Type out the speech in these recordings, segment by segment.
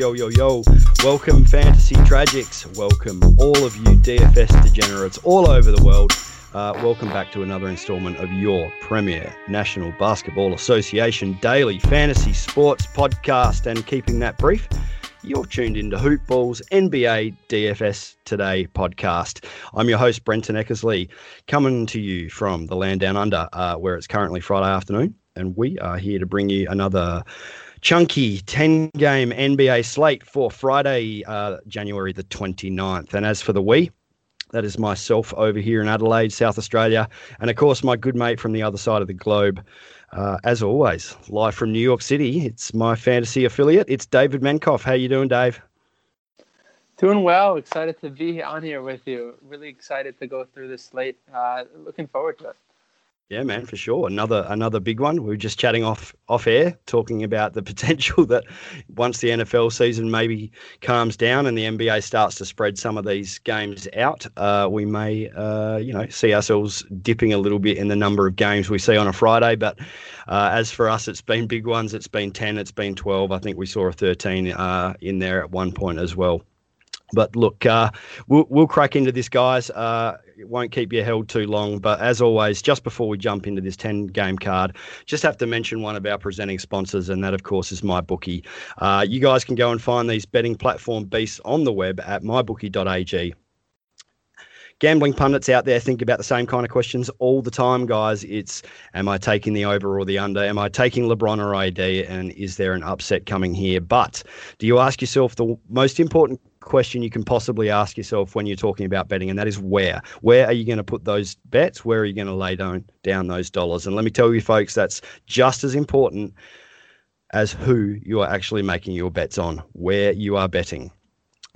Yo, yo, yo. Welcome, Fantasy Tragics. Welcome, all of you DFS degenerates all over the world. Uh, welcome back to another installment of your premier National Basketball Association daily fantasy sports podcast. And keeping that brief, you're tuned into Hoop Ball's NBA DFS Today podcast. I'm your host, Brenton Eckersley, coming to you from the land down under, uh, where it's currently Friday afternoon. And we are here to bring you another chunky 10 game NBA slate for Friday, uh, January the 29th. And as for the we, that is myself over here in Adelaide, South Australia, and of course my good mate from the other side of the globe. Uh, as always, live from New York City, it's my fantasy affiliate. It's David Menkoff. How you doing, Dave? Doing well. Excited to be on here with you. Really excited to go through this slate. Uh, looking forward to it. Yeah, man, for sure. Another another big one. We were just chatting off off air, talking about the potential that once the NFL season maybe calms down and the NBA starts to spread some of these games out, uh, we may, uh, you know, see ourselves dipping a little bit in the number of games we see on a Friday. But uh, as for us, it's been big ones. It's been ten. It's been twelve. I think we saw a thirteen uh, in there at one point as well. But look, uh, we'll, we'll crack into this, guys. Uh, it won't keep you held too long. But as always, just before we jump into this 10 game card, just have to mention one of our presenting sponsors, and that, of course, is MyBookie. Uh, you guys can go and find these betting platform beasts on the web at mybookie.ag gambling pundits out there think about the same kind of questions all the time, guys. It's am I taking the over or the under? Am I taking LeBron or AD? And is there an upset coming here? But do you ask yourself the most important question you can possibly ask yourself when you're talking about betting, and that is where. Where are you going to put those bets? Where are you going to lay down down those dollars? And let me tell you, folks, that's just as important as who you are actually making your bets on, where you are betting.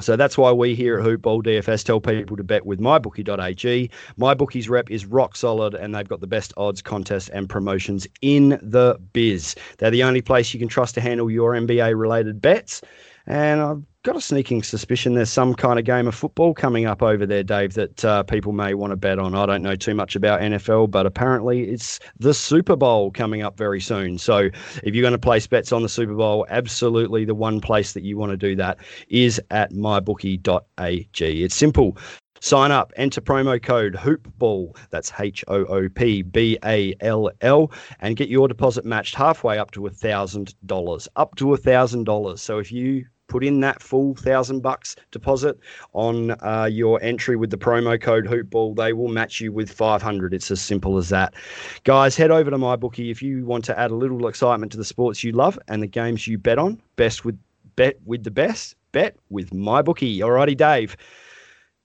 So that's why we here at Hoopball DFS tell people to bet with mybookie.ag. MyBookie's rep is rock solid and they've got the best odds, contests, and promotions in the biz. They're the only place you can trust to handle your NBA related bets. And I've got a sneaking suspicion there's some kind of game of football coming up over there, Dave, that uh, people may want to bet on. I don't know too much about NFL, but apparently it's the Super Bowl coming up very soon. So if you're going to place bets on the Super Bowl, absolutely the one place that you want to do that is at mybookie.ag. It's simple. Sign up, enter promo code HOOPBALL, that's H O O P B A L L, and get your deposit matched halfway up to $1,000. Up to $1,000. So if you put in that full thousand bucks deposit on uh, your entry with the promo code hoopball. They will match you with 500 it's as simple as that. Guys head over to my bookie if you want to add a little excitement to the sports you love and the games you bet on. Best with bet with the best. Bet with my bookie. Alrighty dave.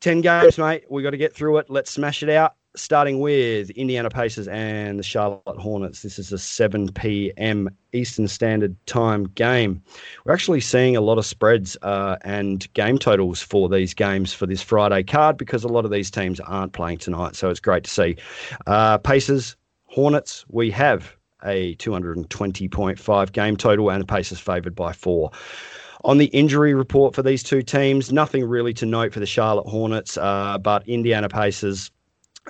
10 games mate. We got to get through it. Let's smash it out starting with Indiana Pacers and the Charlotte Hornets. This is a 7 p.m. Eastern Standard Time game. We're actually seeing a lot of spreads uh, and game totals for these games for this Friday card because a lot of these teams aren't playing tonight. So it's great to see. Uh, Pacers, Hornets, we have a 220.5 game total and the Pacers favoured by four. On the injury report for these two teams, nothing really to note for the Charlotte Hornets, uh, but Indiana Pacers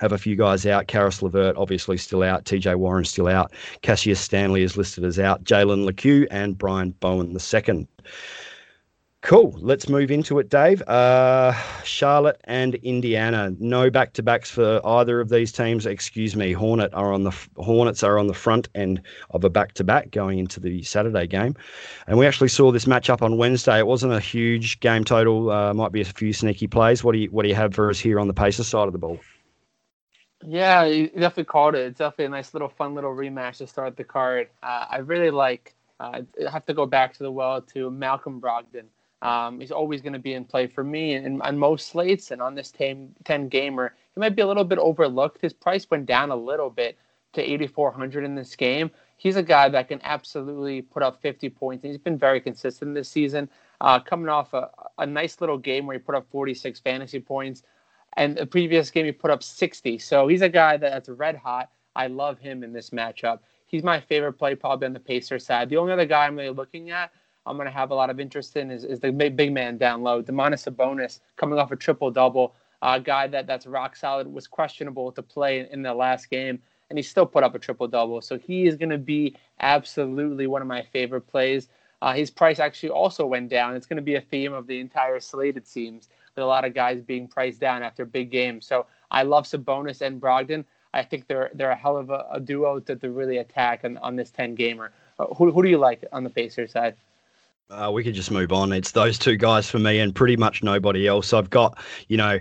have a few guys out. Caris LeVert obviously still out. TJ Warren still out. Cassius Stanley is listed as out. Jalen Lecque and Brian Bowen the second. Cool. Let's move into it, Dave. Uh, Charlotte and Indiana. No back to backs for either of these teams. Excuse me. Hornet are on the Hornets are on the front end of a back to back going into the Saturday game, and we actually saw this matchup on Wednesday. It wasn't a huge game total. Uh, might be a few sneaky plays. What do you What do you have for us here on the Pacers side of the ball? Yeah, you definitely called it. It's definitely a nice little fun little rematch to start the card. Uh, I really like. Uh, I have to go back to the well to Malcolm Brogdon. Um, he's always going to be in play for me and on most slates and on this 10, 10 gamer. He might be a little bit overlooked. His price went down a little bit to 8,400 in this game. He's a guy that can absolutely put up 50 points. He's been very consistent this season, uh, coming off a, a nice little game where he put up 46 fantasy points and the previous game he put up 60. So he's a guy that's red hot. I love him in this matchup. He's my favorite play probably on the Pacer side. The only other guy I'm really looking at I'm going to have a lot of interest in is, is the big, man down low. Domantas Sabonis coming off a triple double, a guy that, that's rock solid, was questionable to play in, in the last game, and he still put up a triple double. So he is going to be absolutely one of my favorite plays. Uh, his price actually also went down. It's going to be a theme of the entire slate, it seems, a lot of guys being priced down after big games. So I love Sabonis and Brogdon. I think they're they're a hell of a, a duo to, to really attack on, on this 10 gamer. Uh, who, who do you like on the Pacers side? Uh, we could just move on. It's those two guys for me and pretty much nobody else. I've got, you know,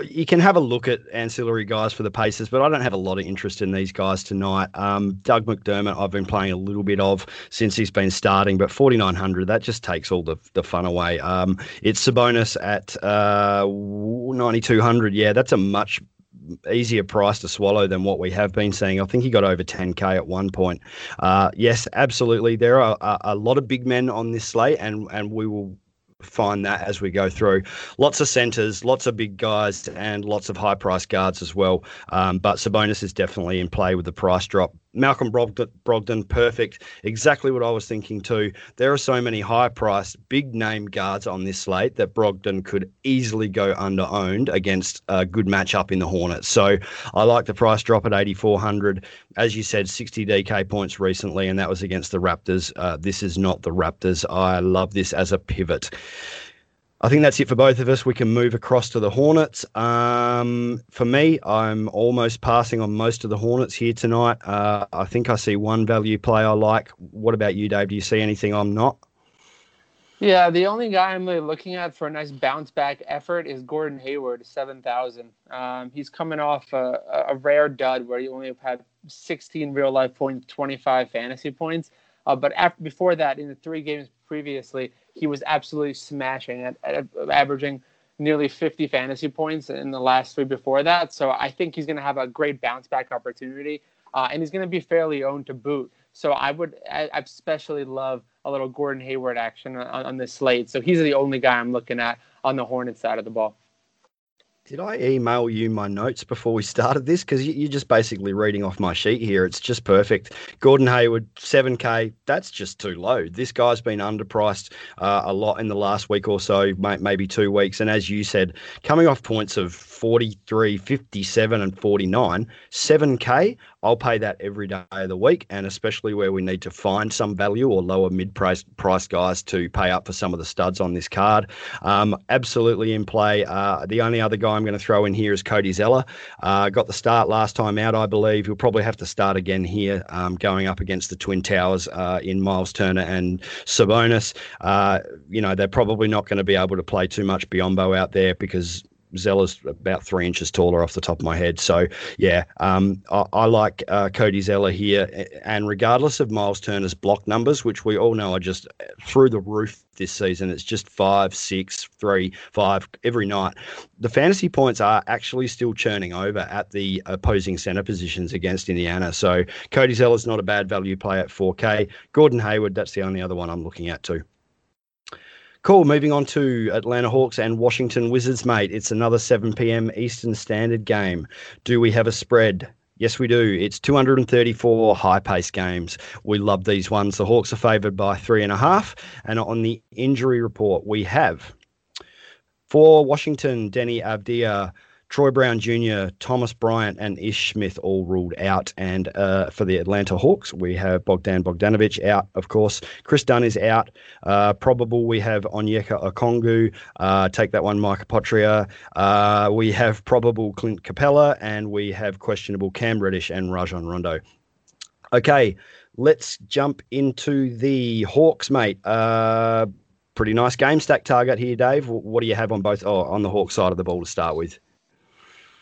you can have a look at ancillary guys for the Pacers, but I don't have a lot of interest in these guys tonight. Um, Doug McDermott, I've been playing a little bit of since he's been starting, but 4,900, that just takes all the, the fun away. Um, it's Sabonis at uh, 9,200. Yeah, that's a much easier price to swallow than what we have been seeing. I think he got over 10k at one point. Uh, yes, absolutely. There are a, a, lot of big men on this slate, and and we will find that as we go through. Lots of centres, lots of big guys, and lots of high price guards as well. Um, but Sabonis is definitely in play with the price drop. Malcolm Brogdon, perfect. Exactly what I was thinking too. There are so many high priced, big name guards on this slate that Brogdon could easily go under owned against a good matchup in the Hornets. So I like the price drop at 8,400. As you said, 60 DK points recently, and that was against the Raptors. Uh, this is not the Raptors. I love this as a pivot. I think that's it for both of us. We can move across to the Hornets. Um, for me, I'm almost passing on most of the Hornets here tonight. Uh, I think I see one value play I like. What about you, Dave? Do you see anything I'm not? Yeah, the only guy I'm really looking at for a nice bounce back effort is Gordon Hayward, 7,000. Um, he's coming off a, a, rare dud where he only had 16 real life points, 25 fantasy points. Uh, but after, before that, in the three games previously, he was absolutely smashing at, at averaging nearly 50 fantasy points in the last three before that. So I think he's going to have a great bounce back opportunity, uh, and he's going to be fairly owned to boot. So I would I, I especially love a little Gordon Hayward action on, on this slate. So he's the only guy I'm looking at on the Hornets side of the ball. Did I email you my notes before we started this? Because you're just basically reading off my sheet here. It's just perfect. Gordon Hayward, 7K. That's just too low. This guy's been underpriced uh, a lot in the last week or so, maybe two weeks. And as you said, coming off points of 43, 57, and 49, 7K, I'll pay that every day of the week, and especially where we need to find some value or lower mid price guys to pay up for some of the studs on this card. Um, absolutely in play. Uh, the only other guy I'm going to throw in here is Cody Zeller. Uh, got the start last time out, I believe. He'll probably have to start again here, um, going up against the Twin Towers uh, in Myles Turner and Sabonis. Uh, you know, they're probably not going to be able to play too much Biyombo out there because Zeller's about three inches taller off the top of my head. So, yeah, um, I, I, like uh, Cody Zeller here. And regardless of Myles Turner's block numbers, which we all know are just through the roof this season, it's just five, six, three, five every night. The fantasy points are actually still churning over at the opposing center positions against Indiana. So, Cody Zeller's not a bad value play at 4K. Gordon Hayward, that's the only other one I'm looking at too. Cool. Moving on to Atlanta Hawks and Washington Wizards, mate. It's another 7 p.m. Eastern Standard game. Do we have a spread? Yes, we do. It's 234 high pace games. We love these ones. The Hawks are favoured by three and a half. And on the injury report, we have for Washington, Deni Avdija Troy Brown Jr., Thomas Bryant, and Ish Smith all ruled out. And uh, for the Atlanta Hawks, we have Bogdan Bogdanovic out, of course. Kris Dunn is out. Uh, probable we have Onyeka Okongwu. Uh, take that one, Mike Apotria. Uh, we have probable Clint Capela, and we have questionable Cam Reddish and Rajon Rondo. Okay, let's jump into the Hawks, mate. Uh, pretty nice game stack target here, Dave. What do you have on both? Oh, on the Hawks side of the ball to start with.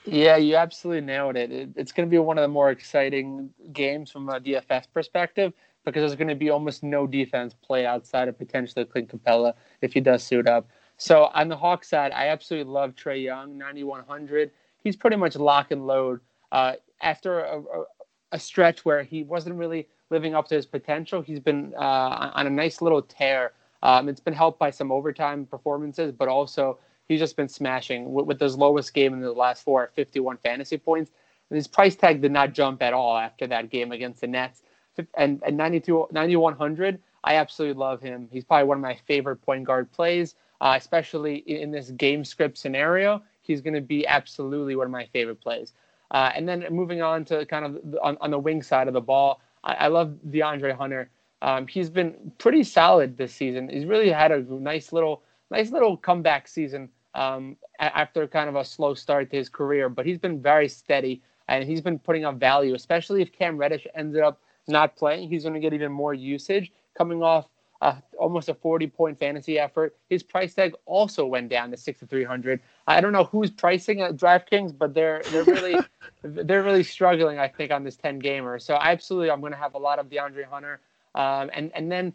Yeah, you absolutely nailed it. it it's going to be one of the more exciting games from a DFS perspective because there's going to be almost no defense play outside of potentially Clint Capela if he does suit up. So on the Hawks side, I absolutely love Trae Young, 9100. He's pretty much lock and load. Uh, after a, a, a, stretch where he wasn't really living up to his potential, he's been uh, on a nice little tear. Um, it's been helped by some overtime performances, but also he's just been smashing with, with his lowest game in the last four at 51 fantasy points. And his price tag did not jump at all after that game against the Nets. And at 92, 9100, I absolutely love him. He's probably one of my favorite point guard plays, uh, especially in this game script scenario. He's going to be absolutely one of my favorite plays. Uh, and then moving on to kind of on, on the wing side of the ball, I, I love DeAndre Hunter. Um, he's been pretty solid this season. He's really had a nice little, nice little comeback season um, after kind of a slow start to his career. But he's been very steady and he's been putting up value, especially if Cam Reddish ended up not playing. He's going to get even more usage coming off uh, almost a 40 point fantasy effort. His price tag also went down to six to 300. I don't know who's pricing at DraftKings, but they're they're really they're really struggling. I think on this 10 gamer. So absolutely, I'm going to have a lot of DeAndre Hunter, um, and and then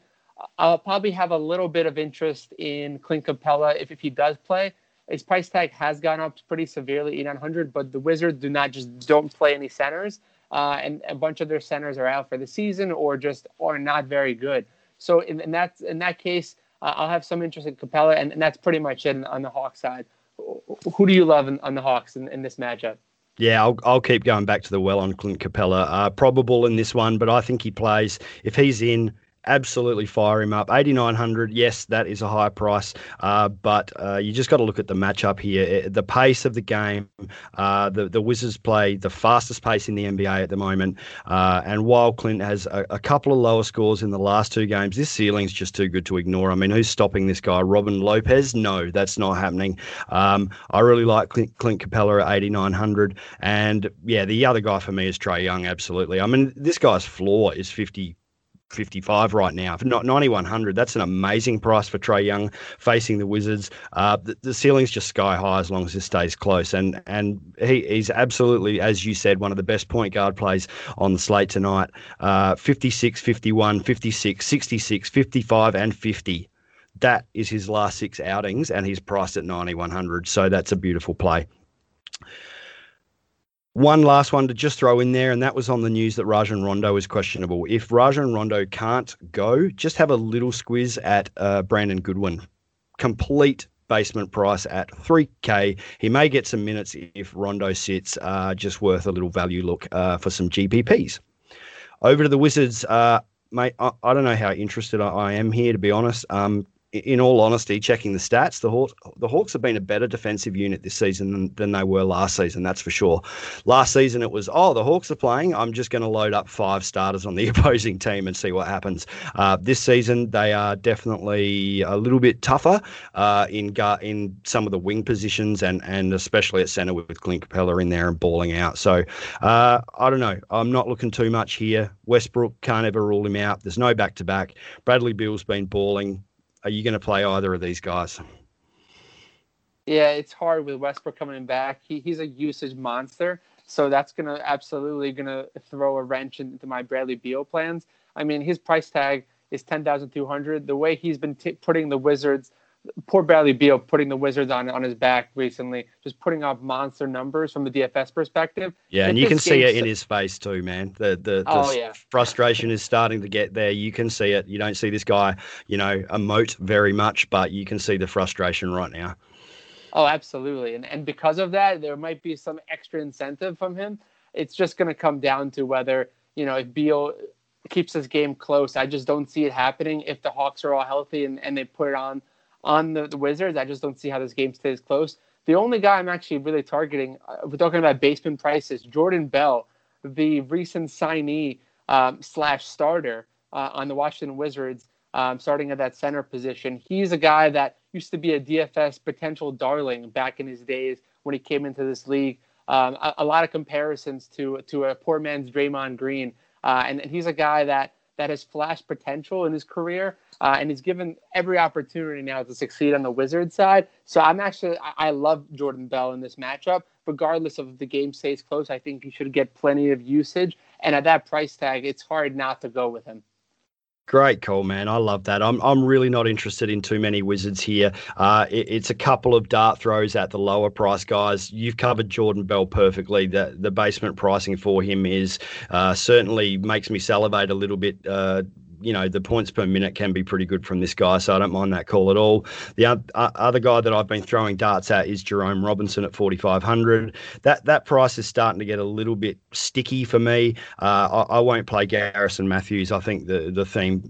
I'll probably have a little bit of interest in Clint Capela if if he does play. His price tag has gone up pretty severely, 800, but the Wizards do not just don't play any centers, uh, and a bunch of their centers are out for the season or just are not very good. So in, in that in that case, uh, I'll have some interest in Capela, and, and that's pretty much it on the Hawks side. Who do you love in, on the Hawks in, in this matchup? Yeah, I'll, I'll keep going back to the well on Clint Capela. Uh, probable in this one, but I think he plays. If he's in, absolutely fire him up. 8,900, yes, that is a high price, uh, but uh, you just got to look at the matchup here. The pace of the game, uh, the, the Wizards play the fastest pace in the NBA at the moment. Uh, and while Clint has a, a, couple of lower scores in the last two games, this ceiling's just too good to ignore. I mean, who's stopping this guy? Robin Lopez? No, that's not happening. Um, I really like Clint, Clint Capela at 8,900. And yeah, the other guy for me is Trae Young, absolutely. I mean, this guy's floor is 50 55 right now. Not 9100. That's an amazing price for Trae Young facing the Wizards. Uh, the, the, ceiling's just sky high as long as this stays close. And and he, he's absolutely, as you said, one of the best point guard plays on the slate tonight. Uh, 56, 51, 56, 66, 55, and 50. That is his last six outings, and he's priced at 9100. So that's a beautiful play. One last one to just throw in there, and that was on the news that Rajon Rondo is questionable. If Rajon Rondo can't go, just have a little squiz at uh, Brandon Goodwin. Complete basement price at 3K. He may get some minutes if Rondo sits, uh, just worth a little value look uh, for some GPPs. Over to the Wizards. Uh, mate, I, I, don't know how interested I, I am here, to be honest. Um, in all honesty, checking the stats, the Hawks, the Hawks have been a better defensive unit this season than, than they were last season. That's for sure. Last season, it was, oh, the Hawks are playing. I'm just going to load up five starters on the opposing team and see what happens. Uh, this season, they are definitely a little bit tougher uh, in in some of the wing positions and and especially at center with, Clint Capela in there and balling out. So uh, I don't know. I'm not looking too much here. Westbrook can't ever rule him out. There's no back to back. Bradley Beal's been balling are you going to play either of these guys? Yeah, it's hard with Westbrook coming back. He, he's a usage monster, so that's going to absolutely going to throw a wrench into my Bradley Beal plans. I mean, his price tag is ten thousand two hundred. The way he's been t- putting the Wizards poor Bradley Beal putting the Wizards on on his back recently, just putting up monster numbers from the DFS perspective. Yeah, and you can see it in his face too, man. The the, the oh, yeah. frustration is starting to get there. You can see it. You don't see this guy, you know, emote very much, but you can see the frustration right now. Oh, absolutely. And and because of that, there might be some extra incentive from him. It's just going to come down to whether, you know, if Beal keeps his game close. I just don't see it happening if the Hawks are all healthy and, and they put it on on the, the Wizards. I just don't see how this game stays close. The only guy I'm actually really targeting, uh, we're talking about basement prices, Jordan Bell, the recent signee um, slash starter uh, on the Washington Wizards, um, starting at that center position. He's a guy that used to be a DFS potential darling back in his days when he came into this league. Um, a, a, lot of comparisons to to a poor man's Draymond Green, uh, and, and he's a guy that that has flashed potential in his career, uh, and he's given every opportunity now to succeed on the Wizards side. So I'm actually I, I love Jordan Bell in this matchup, regardless of if the game stays close. I think he should get plenty of usage, and at that price tag, it's hard not to go with him. Great call, man. I love that. I'm I'm really not interested in too many wizards here. Uh, it, it's a couple of dart throws at the lower price guys. You've covered Jordan Bell perfectly. The the basement pricing for him is uh, certainly makes me salivate a little bit. Uh, you know the points per minute can be pretty good from this guy, so I don't mind that call at all. The other guy that I've been throwing darts at is Jerome Robinson at 4,500. That that price is starting to get a little bit sticky for me. Uh, I, I, won't play Garrison Matthews. I think the the theme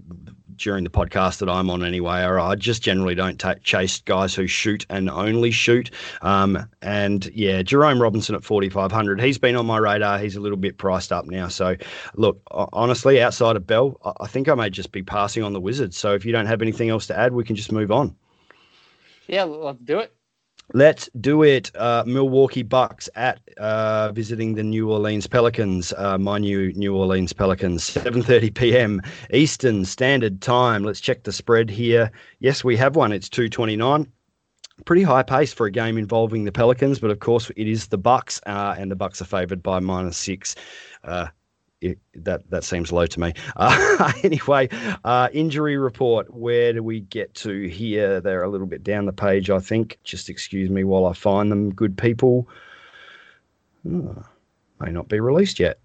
during the podcast that I'm on anyway. Or I just generally don't t- chase guys who shoot and only shoot. Um, and yeah, Jerome Robinson at 4,500. He's been on my radar. He's a little bit priced up now. So look, honestly, outside of Bell, I think I may just be passing on the Wizards. So if you don't have anything else to add, we can just move on. Yeah, let's do it. Let's do it. Uh, Milwaukee Bucks at uh, visiting the New Orleans Pelicans. Uh, my new New Orleans Pelicans. 7:30 p.m. Eastern Standard Time. Let's check the spread here. Yes, we have one. It's 229 pretty high pace for a game involving the Pelicans, but of course it is the Bucks, uh, and the Bucks are favoured by minus six. Uh, that that seems low to me. Uh, anyway, uh, injury report. Where do we get to here? They're a little bit down the page, I think. Just excuse me while I find them. Good people. Oh, may not be released yet.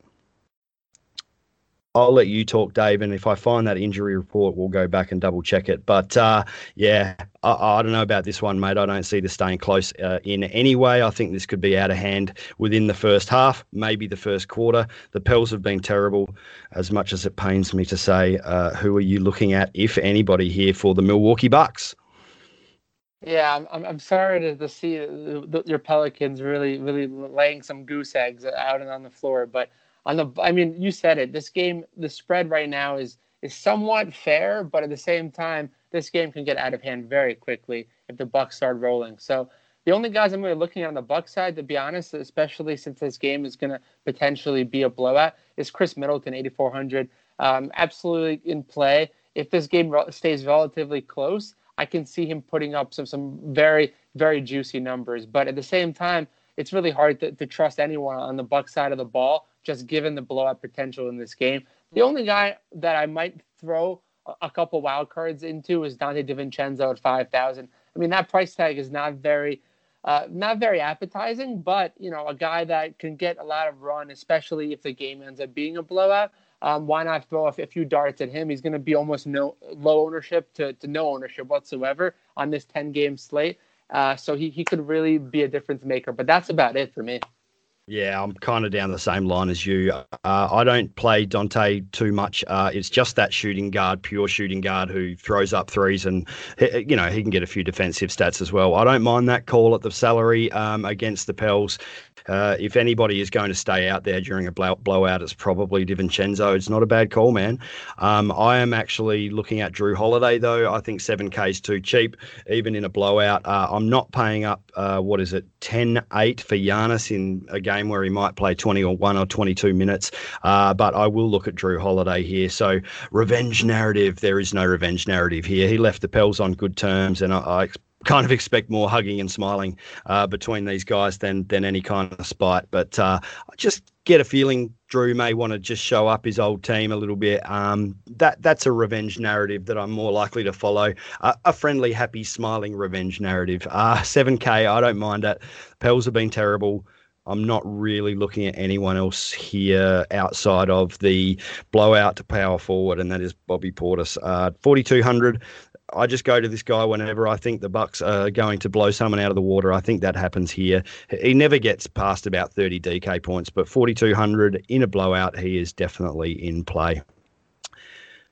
I'll let you talk, Dave, and if I find that injury report, we'll go back and double check it. But uh, yeah, I, I, don't know about this one, mate. I don't see this staying close uh, in any way. I think this could be out of hand within the first half, maybe the first quarter. The Pels have been terrible, as much as it pains me to say. Uh, who are you looking at, if anybody, here for the Milwaukee Bucks? Yeah, I'm, I'm sorry to, to see your Pelicans really, really laying some goose eggs out and on the floor, but on the I mean, you said it. This game, the spread right now is is somewhat fair, but at the same time, this game can get out of hand very quickly if the Bucks start rolling. So the only guys I'm really looking at on the Buck side, to be honest, especially since this game is going to potentially be a blowout, is Khris Middleton, 8,400. Um, absolutely in play. If this game stays relatively close, I can see him putting up some some very very juicy numbers. But at the same time, it's really hard to, to trust anyone on the Buck side of the ball just given the blowout potential in this game. The only guy that I might throw a couple wild cards into is Donte DiVincenzo at five thousand. I mean that price tag is not very, uh, not very appetizing, but you know a guy that can get a lot of run, especially if the game ends up being a blowout. Um, why not throw a, few darts at him? He's going to be almost no low ownership to, to no ownership whatsoever on this ten game slate. Uh, so he, he could really be a difference maker. But that's about it for me. Yeah, I'm kind of down the same line as you. Uh, I don't play Donte too much. Uh, it's just that shooting guard, pure shooting guard who throws up threes, and you know he can get a few defensive stats as well. I don't mind that call at the salary um, against the Pels. Uh, if anybody is going to stay out there during a blow- blowout, it's probably DiVincenzo. It's not a bad call, man. Um, I am actually looking at Jrue Holiday, though. I think 7K is too cheap, even in a blowout. Uh, I'm not paying up, uh, what is it, 10 8 for Giannis in a game where he might play 20 or 1 or 22 minutes. Uh, but I will look at Jrue Holiday here. So, revenge narrative. There is no revenge narrative here. He left the Pels on good terms, and I, I kind of expect more hugging and smiling uh, between these guys than than any kind of spite. But uh, I just get a feeling Jrue may want to just show up his old team a little bit. Um, that that's a revenge narrative that I'm more likely to follow. Uh, a friendly, happy, smiling revenge narrative. Uh, 7K, I don't mind it. Pels have been terrible. I'm not really looking at anyone else here outside of the blowout to power forward, and that is Bobby Portis. Uh, 4,200. I just go to this guy whenever I think the Bucks are going to blow someone out of the water. I think that happens here. He never gets past about 30 DK points, but 4,200 in a blowout, he is definitely in play.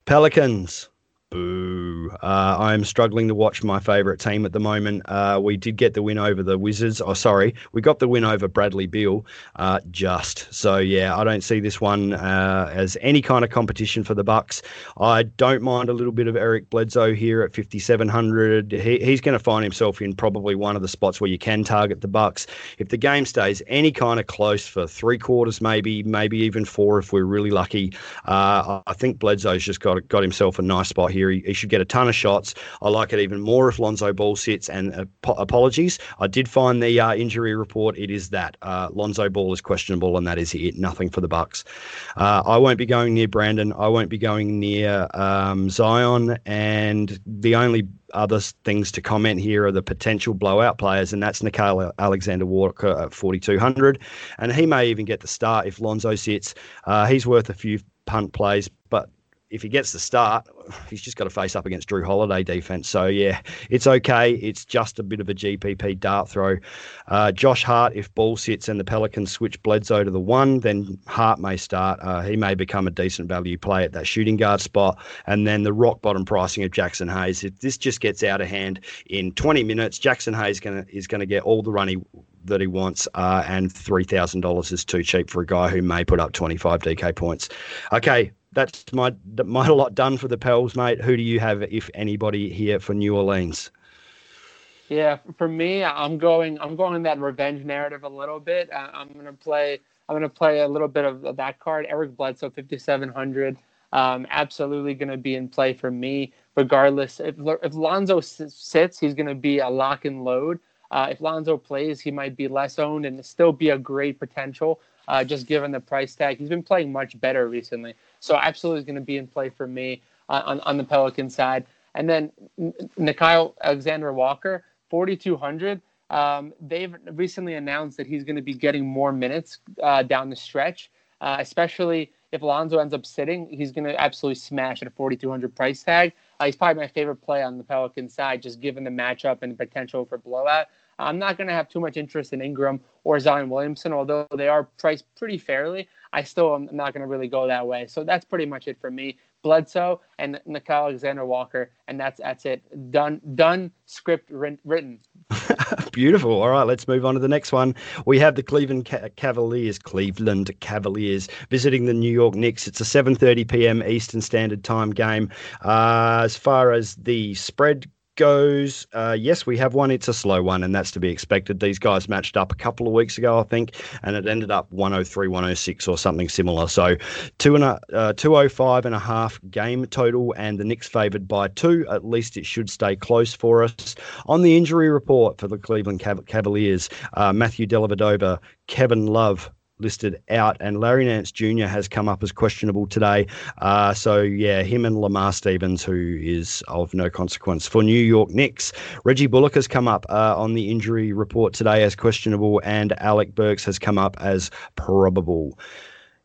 Pelicans. Boo. Uh, I'm struggling to watch my favourite team at the moment. Uh, we did get the win over the Wizards. Oh, sorry. We got the win over Bradley Beal uh, just. So, yeah, I don't see this one uh, as any kind of competition for the Bucks. I don't mind a little bit of Eric Bledsoe here at 5,700. He, he's going to find himself in probably one of the spots where you can target the Bucks. If the game stays any kind of close for three quarters, maybe, maybe even four if we're really lucky, uh, I think Bledsoe's just got, got himself a nice spot here here. He, he, should get a ton of shots. I like it even more if Lonzo Ball sits. And uh, apologies, I did find the uh, injury report. It is that uh, Lonzo Ball is questionable, and that is it. Nothing for the Bucks. Uh, I won't be going near Brandon. I won't be going near um, Zion. And the only other things to comment here are the potential blowout players, and that's Nickeil Alexander Walker at 4,200. And he may even get the start if Lonzo sits. Uh, he's worth a few punt plays, but if he gets the start, he's just got to face up against Jrue Holiday defense. So yeah, it's okay. It's just a bit of a GPP dart throw. Uh, Josh Hart, if ball sits and the Pelicans switch Bledsoe to the one, then Hart may start. Uh, he may become a decent value play at that shooting guard spot. And then the rock bottom pricing of Jaxson Hayes. If this just gets out of hand in 20 minutes, Jaxson Hayes gonna, is going to get all the run he that he wants, uh, and three thousand dollars is too cheap for a guy who may put up twenty five DK points. Okay, that's my my lot done for the Pels, mate. Who do you have, if anybody, here for New Orleans? Yeah, for me, I'm going. I'm going in that revenge narrative a little bit. Uh, I'm gonna play. I'm gonna play a little bit of that card. Eric Bledsoe, 5700. Um, absolutely to be in play for me, regardless. If if Lonzo sits, he's to be a lock and load. Uh, if Lonzo plays, he might be less owned and still be a great potential, uh, just given the price tag. He's been playing much better recently. So absolutely going to be in play for me uh, on, on the Pelican side. And then Nickeil Alexander Walker, 4,200. Um, they've recently announced that he's going to be getting more minutes uh, down the stretch, uh, especially if Alonzo ends up sitting. He's going to absolutely smash at a 4,200 price tag. Uh, he's probably my favorite play on the Pelican side, just given the matchup and the potential for blowout. I'm not going to have too much interest in Ingram or Zion Williamson, although they are priced pretty fairly. I still am not going to really go that way. So that's pretty much it for me. Bledsoe and Nickeil Alexander Walker, and that's that's it. Done. Done. Script written. Beautiful. All right, let's move on to the next one. We have the Cleveland Cavaliers. Cleveland Cavaliers visiting the New York Knicks. It's a 7:30 p.m. Eastern Standard Time game. Uh, as far as the spread goes, uh, yes, we have one. It's a slow one, and that's to be expected. These guys matched up a couple of weeks ago, I think, and it ended up 103, 106 or something similar. So two and a, uh, 205 and a half game total, and the Knicks favoured by two. At least it should stay close for us. On the injury report for the Cleveland Cavaliers, uh, Matthew Dellavedova, Kevin Love, listed out, and Larry Nance Jr. has come up as questionable today. Uh, so yeah, him and Lamar Stevens, who is of no consequence for New York Knicks. Reggie Bullock has come up uh, on the injury report today as questionable, and Alec Burks has come up as probable.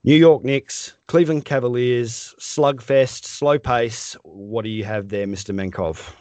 New York Knicks, Cleveland Cavaliers, slugfest, slow pace. What do you have there, Mr. Menkov?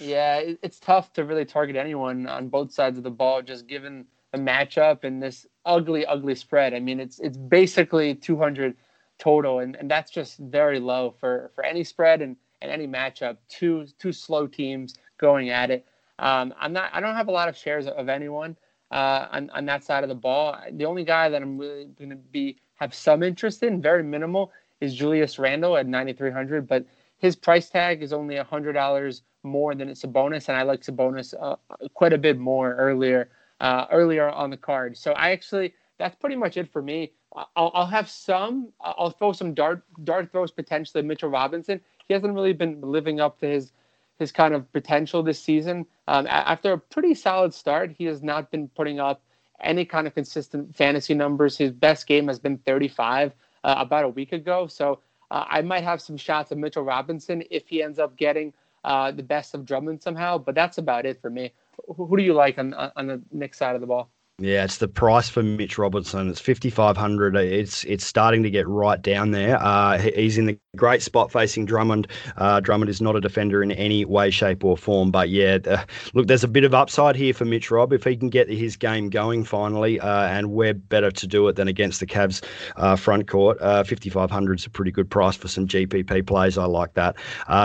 Yeah, it's tough to really target anyone on both sides of the ball, just given the matchup and this ugly, ugly spread. I mean, it's it's basically 200 total, and, and that's just very low for, for any spread and, and any matchup. Two two slow teams going at it. Um, I'm not. I don't have a lot of shares of anyone uh, on on that side of the ball. The only guy that I'm really going to be have some interest in, very minimal, is Julius Randle at 9,300, but his price tag is only hundred dollars more than Sabonis, and I like Sabonis uh, quite a bit more earlier uh, earlier on the card. So I actually that's pretty much it for me. I'll, I'll have some. I'll throw some dart dart throws potentially. Mitchell Robinson. He hasn't really been living up to his his kind of potential this season. Um, after a pretty solid start, he has not been putting up any kind of consistent fantasy numbers. His best game has been 35 uh, about a week ago. So uh, I might have some shots of Mitchell Robinson if he ends up getting uh, the best of Drummond somehow. But that's about it for me. Who do you like on on the Knicks side of the ball? Yeah, it's the price for Mitch Robinson. It's fifty five hundred. It's it's starting to get right down there. Uh, he's in the great spot facing Drummond. Uh, Drummond is not a defender in any way, shape, or form. But yeah, look, there's a bit of upside here for Mitch Rob if he can get his game going finally. Uh, and we're better to do it than against the Cavs uh, front court. Uh, fifty five hundred is a pretty good price for some GPP plays. I like that.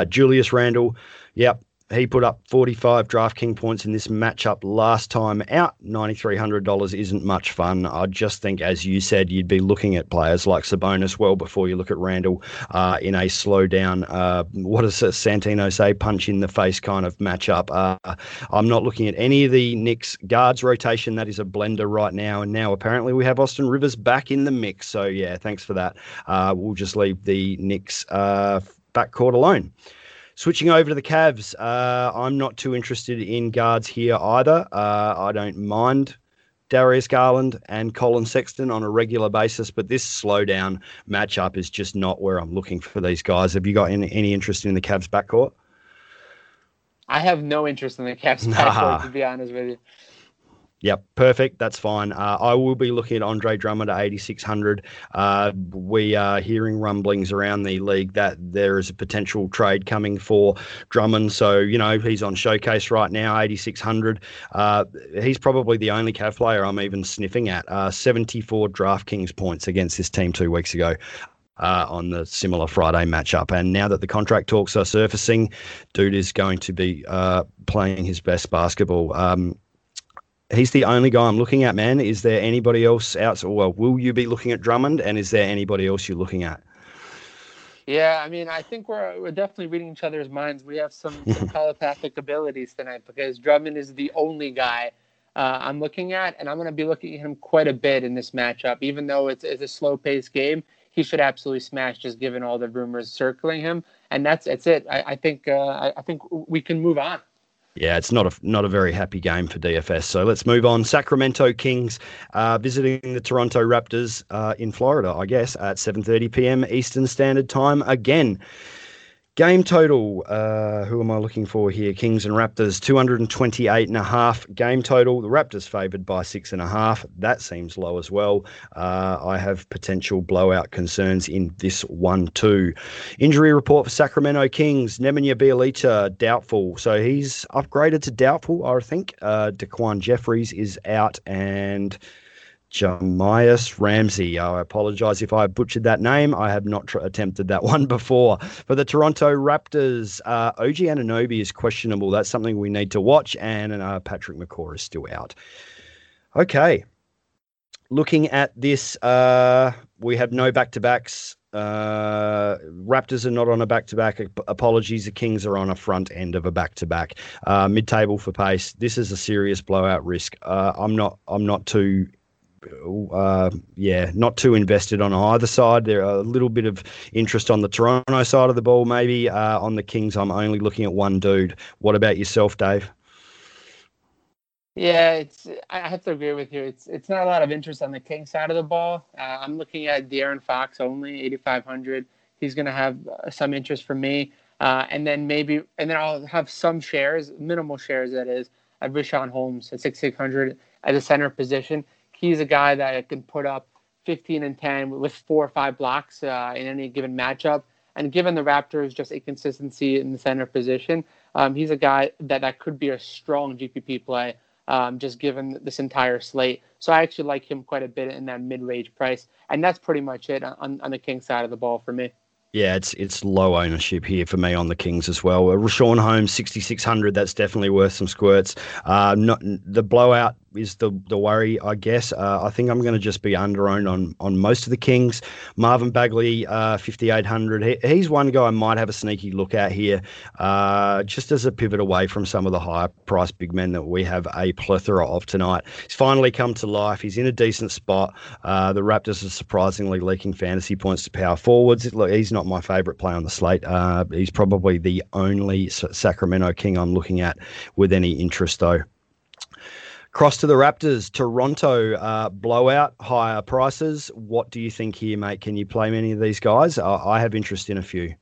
Julius Randle. Yep, he put up 45 DraftKings points in this matchup last time out. $9,300 isn't much fun. I just think, as you said, you'd be looking at players like Sabonis well before you look at Randle uh, in a slow down, uh, what does Santino say, punch in the face kind of matchup. Uh, I'm not looking at any of the Knicks guards rotation. That is a blender right now. And now apparently we have Austin Rivers back in the mix. So, yeah, thanks for that. Uh, we'll just leave the Knicks uh, backcourt alone. Switching over to the Cavs, uh, I'm not too interested in guards here either. Uh, I don't mind Darius Garland and Collin Sexton on a regular basis, but this slowdown matchup is just not where I'm looking for these guys. Have you got any, any interest in the Cavs backcourt? I have no interest in the Cavs nah. backcourt, to be honest with you. Yep, perfect. That's fine. Uh, I will be looking at Andre Drummond at 8,600. Uh, we are hearing rumblings around the league that there is a potential trade coming for Drummond. So, you know, he's on showcase right now, 8,600. Uh, he's probably the only Cav player I'm even sniffing at. Uh, 74 DraftKings points against this team two weeks ago. Uh, on the similar Friday matchup. And now that the contract talks are surfacing, dude is going to be uh, playing his best basketball. Um, he's the only guy I'm looking at, man. Is there anybody else out? Well, will you be looking at Drummond, and is there anybody else you're looking at? Yeah, I mean, I think we're we're definitely reading each other's minds. We have some, some telepathic abilities tonight because Drummond is the only guy uh, I'm looking at, and I'm going to be looking at him quite a bit in this matchup. Even though it's, it's a slow-paced game, he should absolutely smash, just given all the rumors circling him. And that's that's it. I, I think uh, I, I think we can move on. Yeah, it's not a not a very happy game for DFS. So let's move on. Sacramento Kings uh, visiting the Toronto Raptors uh, in Florida, I guess, at 7:30 p.m. Eastern Standard Time again. Game total, uh, who am I looking for here? Kings and Raptors, 228 and a half game total. The Raptors favoured by six and a half. That seems low as well. Uh, I have potential blowout concerns in this one too. Injury report for Sacramento Kings. Nemanja Bjelica, doubtful. So he's upgraded to doubtful, I think. Uh, Daquan Jeffries is out and Jahmi'us Ramsey. I apologize if I butchered that name. I have not tr- attempted that one before. For the Toronto Raptors, uh, OG Anunoby is questionable. That's something we need to watch, and uh, Patrick McCaw is still out. Okay. Looking at this, uh, we have no back to backs. Uh, Raptors are not on a back to back. Apologies, the Kings are on a front end of a back to back. Mid table for pace. This is a serious blowout risk. Uh, I'm not. I'm not too uh, yeah, not too invested on either side. There are a little bit of interest on the Toronto side of the ball, maybe. Uh, on the Kings, I'm only looking at one dude. What about yourself, Dave? Yeah, it's. I have to agree with you. It's it's not a lot of interest on the King side of the ball. Uh, I'm looking at De'Aaron Fox only, 8,500. He's going to have uh, some interest for me, uh, and then maybe, and then I'll have some shares, minimal shares that is, at Richaun Holmes at 6,600 at the center position he's a guy that can put up 15 and 10 with four or five blocks uh, in any given matchup. And given the Raptors just a consistency in the center position, um, he's a guy that, that could be a strong GPP play, um, just given this entire slate. So I actually like him quite a bit in that mid-range price. And that's pretty much it on, on the King side of the ball for me. Yeah, it's it's low ownership here for me on the Kings as well. Uh, Richaun Holmes, 6,600, that's definitely worth some squirts. Uh, not The blowout is the the worry, I guess. Uh, I think I'm going to just be under owned on on most of the Kings. Marvin Bagley, uh, 5800. He, he's one guy I might have a sneaky look at here, uh, just as a pivot away from some of the higher price big men that we have a plethora of tonight. He's finally come to life. He's in a decent spot. Uh, the Raptors are surprisingly leaking fantasy points to power forwards. Look, he's not my favourite play on the slate. Uh, he's probably the only Sacramento King I'm looking at with any interest, though. Cross to the Raptors, Toronto uh, blowout, higher prices. What do you think here, mate? Can you play many of these guys? I, I have interest in a few.